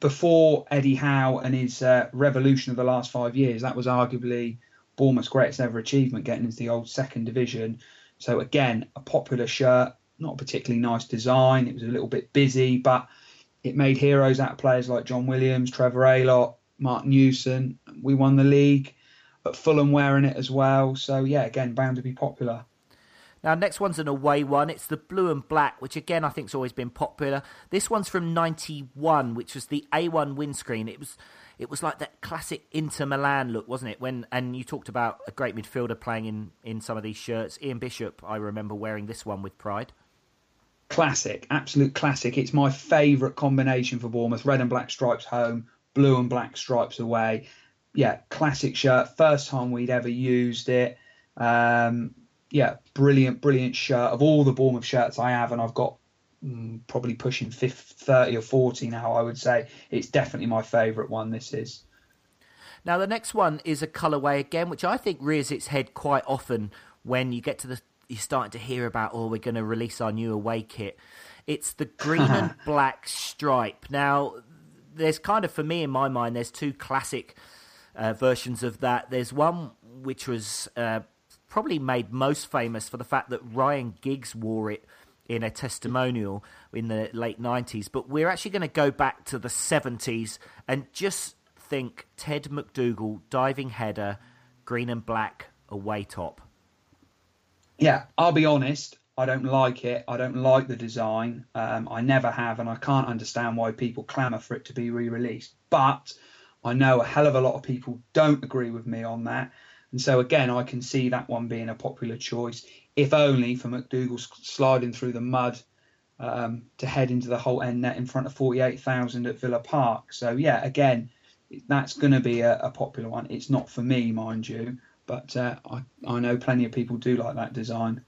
before Eddie Howe and his uh, revolution of the last five years, that was arguably Bournemouth's greatest ever achievement, getting into the old second division. So again, a popular shirt, not a particularly nice design. It was a little bit busy, but it made heroes out of players like John Williams, Trevor Aylott, Mark Newson. We won the league, but Fulham wearing it as well. So yeah, again, bound to be popular. Now, next one's an away one. It's the blue and black, which again I think's always been popular. This one's from '91, which was the A1 windscreen. It was it was like that classic Inter Milan look, wasn't it? When and you talked about a great midfielder playing in in some of these shirts. Ian Bishop, I remember wearing this one with pride. Classic, absolute classic. It's my favourite combination for Bournemouth: red and black stripes home, blue and black stripes away. Yeah, classic shirt. First time we'd ever used it. Um, yeah, brilliant, brilliant shirt. Of all the Bournemouth shirts I have, and I've got mm, probably pushing 50, 30 or 40 now, I would say. It's definitely my favourite one, this is. Now, the next one is a colourway again, which I think rears its head quite often when you get to the. You're starting to hear about, oh, we're going to release our new away kit. It's the green and black stripe. Now, there's kind of, for me in my mind, there's two classic uh, versions of that. There's one which was uh, probably made most famous for the fact that Ryan Giggs wore it in a testimonial in the late 90s. But we're actually going to go back to the 70s and just think Ted MacDougall diving header, green and black away top. Yeah, I'll be honest. I don't like it. I don't like the design. Um, I never have, and I can't understand why people clamour for it to be re-released. But I know a hell of a lot of people don't agree with me on that, and so again, I can see that one being a popular choice, if only for MacDougall sliding through the mud um, to head into the whole end net in front of 48,000 at Villa Park. So yeah, again, that's going to be a, a, popular one. It's not for me, mind you, but uh, I, I know plenty of people do like that design.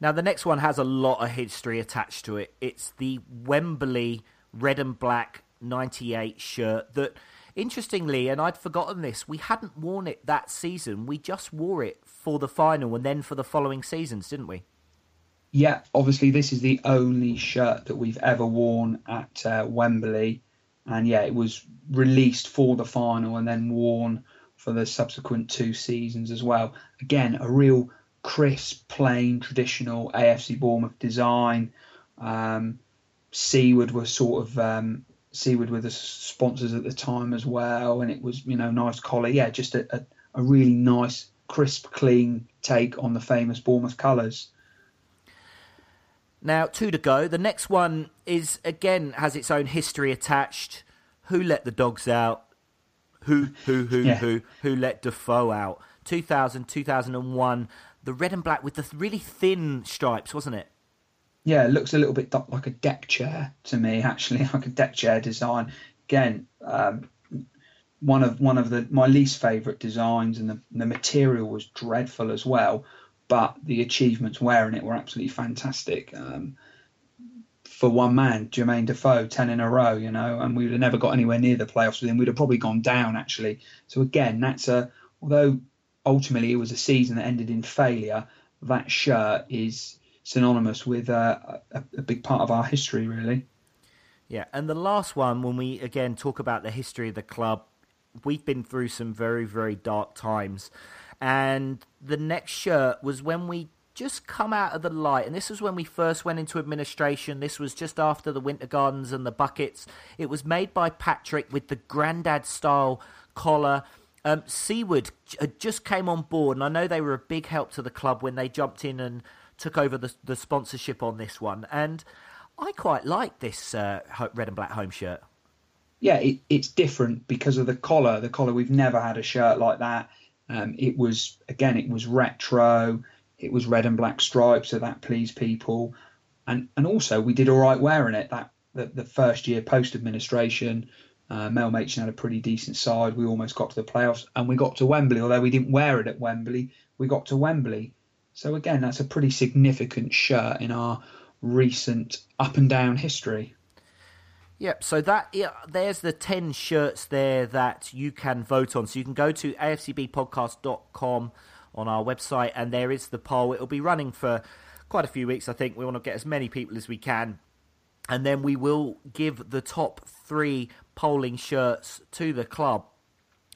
Now, the next one has a lot of history attached to it. It's the Wembley red and black 98 shirt that, interestingly, and I'd forgotten this, we hadn't worn it that season. We just wore it for the final and then for the following seasons, didn't we? Yeah, obviously, this is the only shirt that we've ever worn at uh, Wembley and yeah, it was released for the final and then worn for the subsequent two seasons as well. Again, a real crisp, plain, traditional AFC Bournemouth design. Um, Seaward was sort of um, Seaward were the sponsors at the time as well, and it was you know nice collar. Yeah, just a, a, a really nice, crisp, clean take on the famous Bournemouth colours. Now, two to go. The next one is again has its own history attached. Who let the dogs out? Who who who yeah. who who let Defoe out? 2000, 2001. The red and black with the really thin stripes, wasn't it? Yeah, it looks a little bit like a deck chair to me, actually, like a deck chair design. Again, um, one of one of the my least favourite designs, and the, the material was dreadful as well but the achievements wearing it were absolutely fantastic. Um, for one man, Jermaine Defoe, 10 in a row, you know, and we would have never got anywhere near the playoffs with him. We'd have probably gone down, actually. So, again, that's a, although ultimately it was a season that ended in failure, that shirt is synonymous with uh, a, a big part of our history, really. Yeah, and the last one, when we again talk about the history of the club, we've been through some very, very dark times. And the next shirt was when we just come out of the light. And this was when we first went into administration. This was just after the Winter Gardens and the buckets. It was made by Patrick with the Grandad style collar. Um, Seaward just came on board, and I know they were a big help to the club when they jumped in and took over the, the sponsorship on this one. And I quite like this uh, red and black home shirt. Yeah, it, it's different because of the collar. The collar, we've never had a shirt like that. Um, it was again, it was retro. It was red and black stripes, so that pleased people. And and also we did all right wearing it. That the, the first year post administration, uh, Mel Machin had a pretty decent side. We almost got to the playoffs, and we got to Wembley. Although we didn't wear it at Wembley, we got to Wembley. So again, that's a pretty significant shirt in our recent up and down history. Yep. So that yeah, there's the ten shirts there that you can vote on. So you can go to afcbpodcast.com on our website, and there is the poll. It'll be running for quite a few weeks. I think we want to get as many people as we can, and then we will give the top three polling shirts to the club,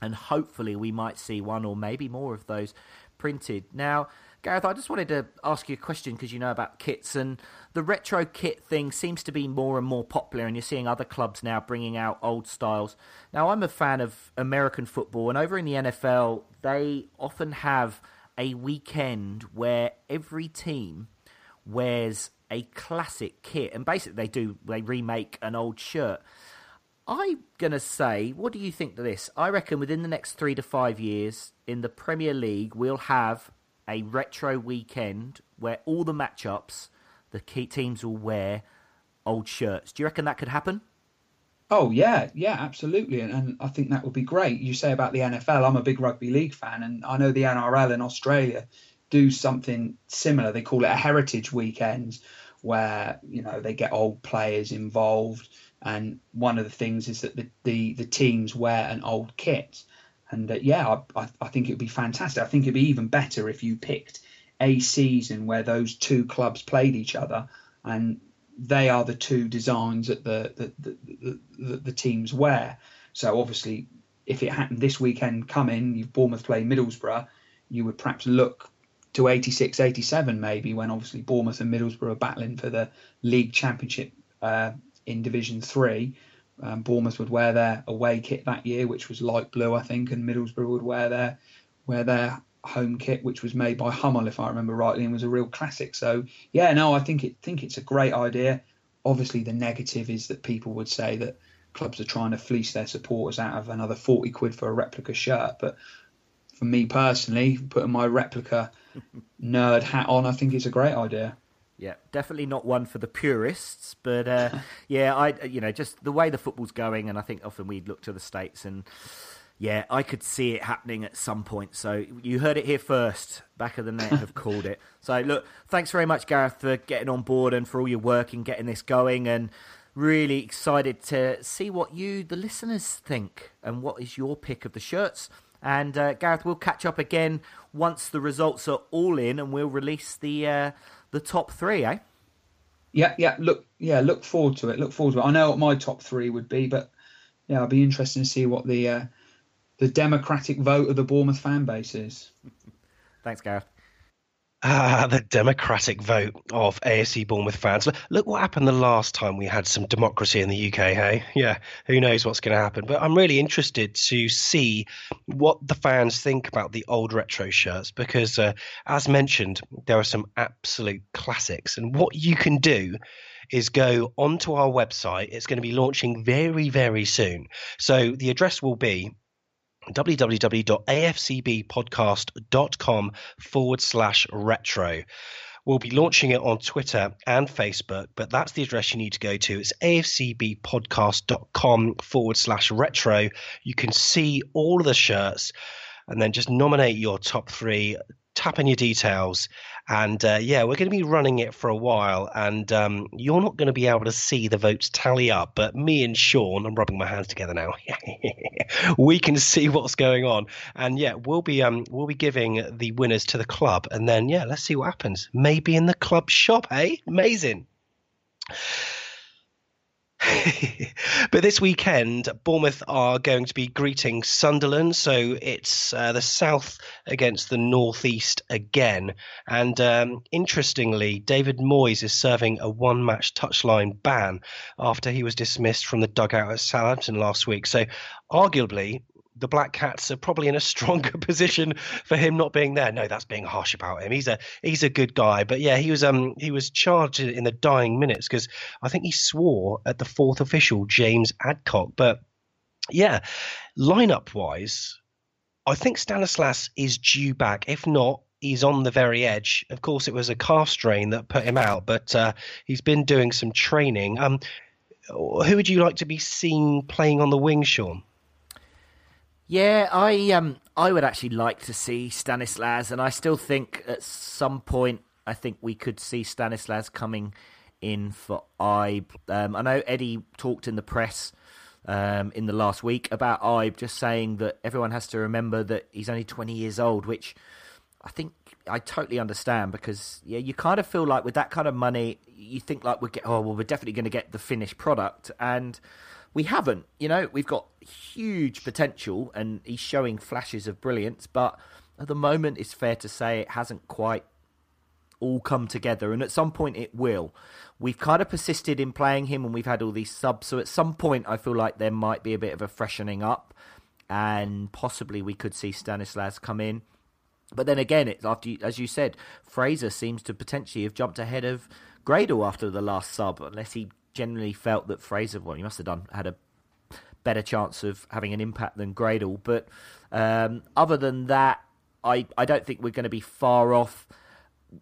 and hopefully we might see one or maybe more of those printed. Now, Gareth, I just wanted to ask you a question because you know about kits and the retro kit thing seems to be more and more popular, and you're seeing other clubs now bringing out old styles. Now, I'm a fan of American football, and over in the NFL, they often have a weekend where every team wears a classic kit, and basically they do they remake an old shirt. I'm gonna say, what do you think of this? I reckon within the next three to five years in the Premier League, we'll have a retro weekend where all the matchups, the key teams will wear old shirts. Do you reckon that could happen? Oh yeah, yeah, absolutely, and, and, I think that would be great. You say about the NFL, I'm a big rugby league fan, and I know the NRL in Australia do something similar. They call it a heritage weekend, where you know they get old players involved, and one of the things is that the the, the teams wear an old kit, and uh, yeah, I, I think it would be fantastic. I think it'd be even better if you picked a season where those two clubs played each other, and they are the two designs that the the, the, the, the, teams wear. So obviously, if it happened this weekend coming, you've Bournemouth play Middlesbrough, you would perhaps look to 86, 87 maybe when obviously Bournemouth and Middlesbrough are battling for the league championship uh, in Division Three. Um, Bournemouth would wear their away kit that year, which was light blue, I think, and Middlesbrough would wear their wear their home kit, which was made by Hummel, if I remember rightly, and was a real classic. So yeah, no, I think it think it's a great idea. Obviously, the negative is that people would say that clubs are trying to fleece their supporters out of another forty quid for a replica shirt. But for me personally, putting my replica nerd hat on, I think it's a great idea. Yeah, definitely not one for the purists, but uh, yeah, I you know just the way the football's going, and I think often we look to the states and yeah, I could see it happening at some point. So you heard it here first. Back of the net have called it. So look, thanks very much, Gareth, for getting on board and for all your work in getting this going. And really excited to see what you, the listeners, think and what is your pick of the shirts. And uh, Gareth, we'll catch up again once the results are all in, and we'll release the uh, the top three, eh? Yeah, yeah. Look, yeah. Look forward to it. Look forward to it. I know what my top three would be, but yeah, I'll be interested to see what the uh, the democratic vote of the Bournemouth fan base is. Thanks, Gareth. Ah, the democratic vote of AFC Bournemouth fans. Look what happened the last time we had some democracy in the UK, hey? Yeah, who knows what's going to happen. But I'm really interested to see what the fans think about the old retro shirts because, uh, as mentioned, there are some absolute classics. And what you can do is go onto our website. It's going to be launching very, very soon. So the address will be www.afcbpodcast.com forward slash retro. We'll be launching it on Twitter and Facebook, but that's the address you need to go to. It's afcbpodcast.com forward slash retro. You can see all of the shirts and then just nominate your top three, tap in your details, and uh, yeah, we're going to be running it for a while, and um, you're not going to be able to see the votes tally up. But me and Sean, I'm rubbing my hands together now. we can see what's going on, and yeah, we'll be um, we'll be giving the winners to the club, and then yeah, let's see what happens. Maybe in the club shop, eh? Amazing. but this weekend, Bournemouth are going to be greeting Sunderland. So it's uh, the South against the Northeast again. And um, interestingly, David Moyes is serving a one match touchline ban after he was dismissed from the dugout at Southampton last week. So arguably, the Black Cats are probably in a stronger position for him not being there. No, that's being harsh about him. He's a he's a good guy, but yeah, he was um he was charged in the dying minutes because I think he swore at the fourth official James Adcock. But yeah, lineup wise, I think Stanislas is due back. If not, he's on the very edge. Of course, it was a calf strain that put him out, but uh, he's been doing some training. Um, who would you like to be seen playing on the wing, Sean? Yeah, I um I would actually like to see Stanislas, and I still think at some point I think we could see Stanislas coming in for Ibe. Um, I know Eddie talked in the press um, in the last week about Ibe, just saying that everyone has to remember that he's only 20 years old, which I think I totally understand because yeah, you kind of feel like with that kind of money, you think like we get oh well, we're definitely going to get the finished product, and we haven't. You know, we've got huge potential, and he's showing flashes of brilliance, but at the moment, it's fair to say it hasn't quite all come together, and at some point it will. We've kind of persisted in playing him, and we've had all these subs. So at some point, I feel like there might be a bit of a freshening up, and possibly we could see Stanislas come in. But then again, it's after you, as you said, Fraser seems to potentially have jumped ahead of Gradel after the last sub, unless he generally felt that Fraser, well, he must have done had a better chance of having an impact than Gradel. But um, other than that, I I don't think we're going to be far off.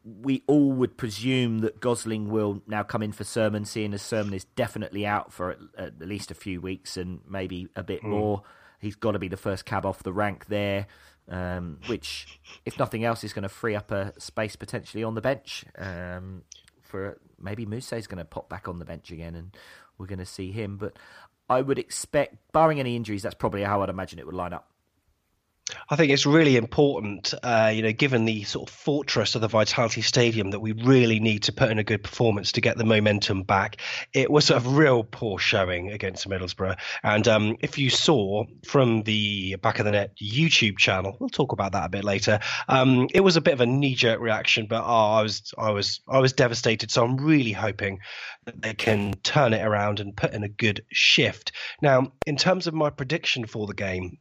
We all would presume that Gosling will now come in for Surman, seeing as Surman is definitely out for at, at least a few weeks and maybe a bit mm. more. He's got to be the first cab off the rank there, um, which, if nothing else, is going to free up a space potentially on the bench um, for maybe Musa is going to pop back on the bench again, and we're going to see him. But I would expect, barring any injuries, that's probably how I'd imagine it would line up. I think it's really important, uh, you know, given the sort of fortress of the Vitality Stadium, that we really need to put in a good performance to get the momentum back. It was a real poor showing against Middlesbrough, and um, if you saw from the back of the net YouTube channel, we'll talk about that a bit later. Um, it was a bit of a knee-jerk reaction, but oh, I was, I was, I was devastated. So I'm really hoping that they can turn it around and put in a good shift. Now, in terms of my prediction for the game.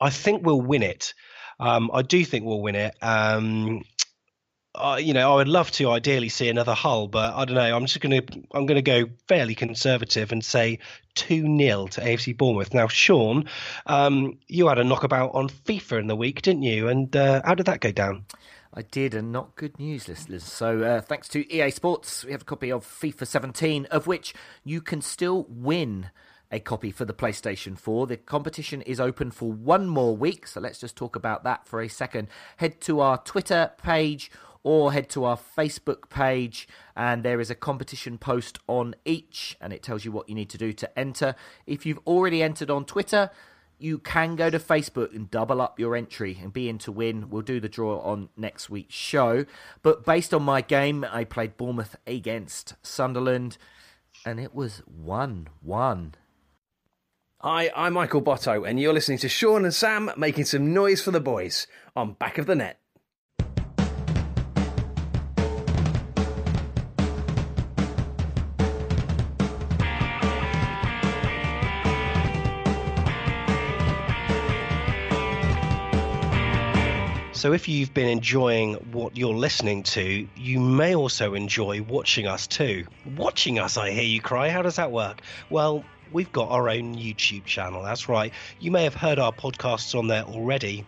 I think we'll win it. Um, I do think we'll win it. Um, uh, you know, I would love to ideally see another Hull, but I don't know. I'm just going to I'm going to go fairly conservative and say two 0 to AFC Bournemouth. Now, Sean, um, you had a knockabout on FIFA in the week, didn't you? And uh, how did that go down? I did, and not good news, listeners. So, uh, thanks to EA Sports, we have a copy of FIFA 17, of which you can still win a copy for the PlayStation 4. The competition is open for one more week, so let's just talk about that for a second. Head to our Twitter page or head to our Facebook page, and there is a competition post on each, and it tells you what you need to do to enter. If you've already entered on Twitter, you can go to Facebook and double up your entry and be in to win. We'll do the draw on next week's show. But based on my game, I played Bournemouth against Sunderland, and it was 1 1. Hi, I'm Michael Botto, and you're listening to Sean and Sam making some noise for the boys on Back of the Net. So, if you've been enjoying what you're listening to, you may also enjoy watching us too. Watching us, I hear you cry. How does that work? Well, we've got our own YouTube channel. That's right. You may have heard our podcasts on there already.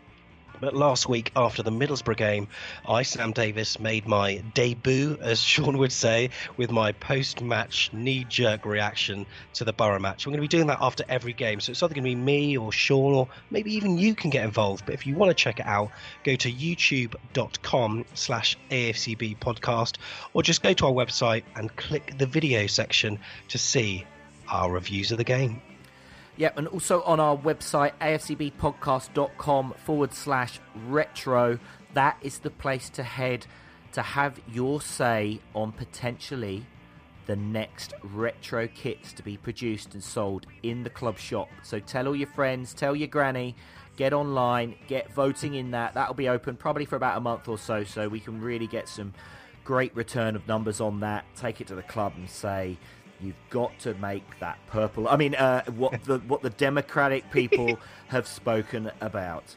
But last week, after the Middlesbrough game, I, Sam Davis, made my debut, as Sean would say, with my post match knee jerk reaction to the Boro match. We're going to be doing that after every game. So it's either going to be me or Sean, or maybe even you can get involved. But if you want to check it out, go to youtube.com slash AFCB podcast, or just go to our website and click the video section to see our reviews of the game. Yep, and also on our website, afcbpodcast.com forward slash retro. That is the place to head to have your say on potentially the next retro kits to be produced and sold in the club shop. So tell all your friends, tell your granny, get online, get voting in that. That'll be open probably for about a month or so, so we can really get some great return of numbers on that. Take it to the club and say, You've got to make that purple. I mean, uh, what the what the Democratic people have spoken about.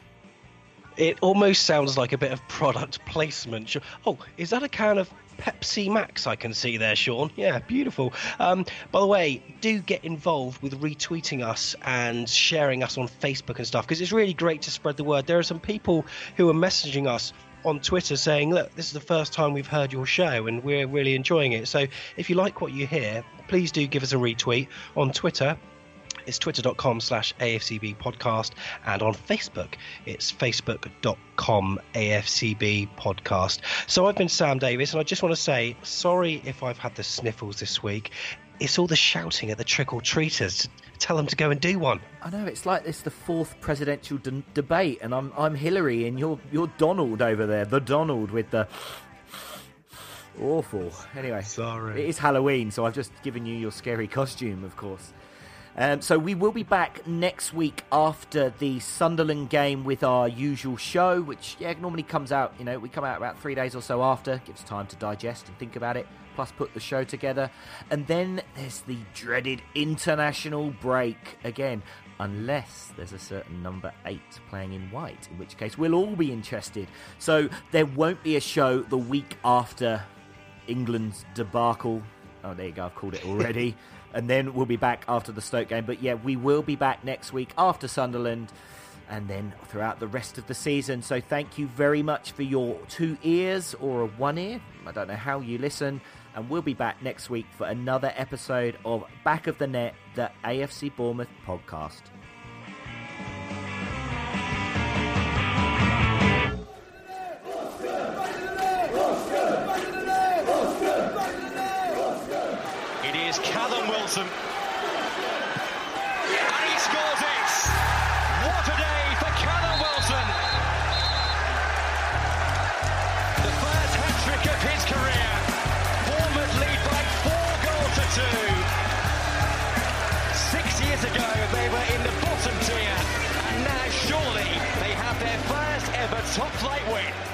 It almost sounds like a bit of product placement. Oh, is that a can of Pepsi Max I can see there, Sean? Yeah, beautiful. Um, by the way, do get involved with retweeting us and sharing us on Facebook and stuff because it's really great to spread the word. There are some people who are messaging us on Twitter saying, look, this is the first time we've heard your show and we're really enjoying it. So if you like what you hear, please do give us a retweet on Twitter. It's twitter.com slash AFCB podcast. And on Facebook, it's facebook.com AFCB podcast. So I've been Sam Davis, and I just want to say sorry if I've had the sniffles this week. It's all the shouting at the trick or treaters tell them to go and do one. I know it's like it's the fourth presidential de- debate, and I'm I'm Hillary, and you're you're Donald over there, the Donald with the awful. Anyway, sorry, it is Halloween, so I've just given you your scary costume, of course. Um, so we will be back next week after the Sunderland game with our usual show, which yeah normally comes out. You know, we come out about three days or so after, gives time to digest and think about it plus put the show together. And then there's the dreaded international break again, unless there's a certain number eight playing in white, in which case we'll all be interested. So there won't be a show the week after England's debacle. Oh, there you go, I've called it already. and then we'll be back after the Stoke game. But yeah, we will be back next week after Sunderland and then throughout the rest of the season. So thank you very much for your two ears or a one ear. I don't know how you listen and we'll be back next week for another episode of Back of the Net, the AFC Bournemouth podcast. Callum And he scores it! What a day for Callum Wilson! The first hat-trick of his career. Bournemouth lead by four goals to two. Six years ago, they were in the bottom tier, and now surely they have their first ever top-flight win.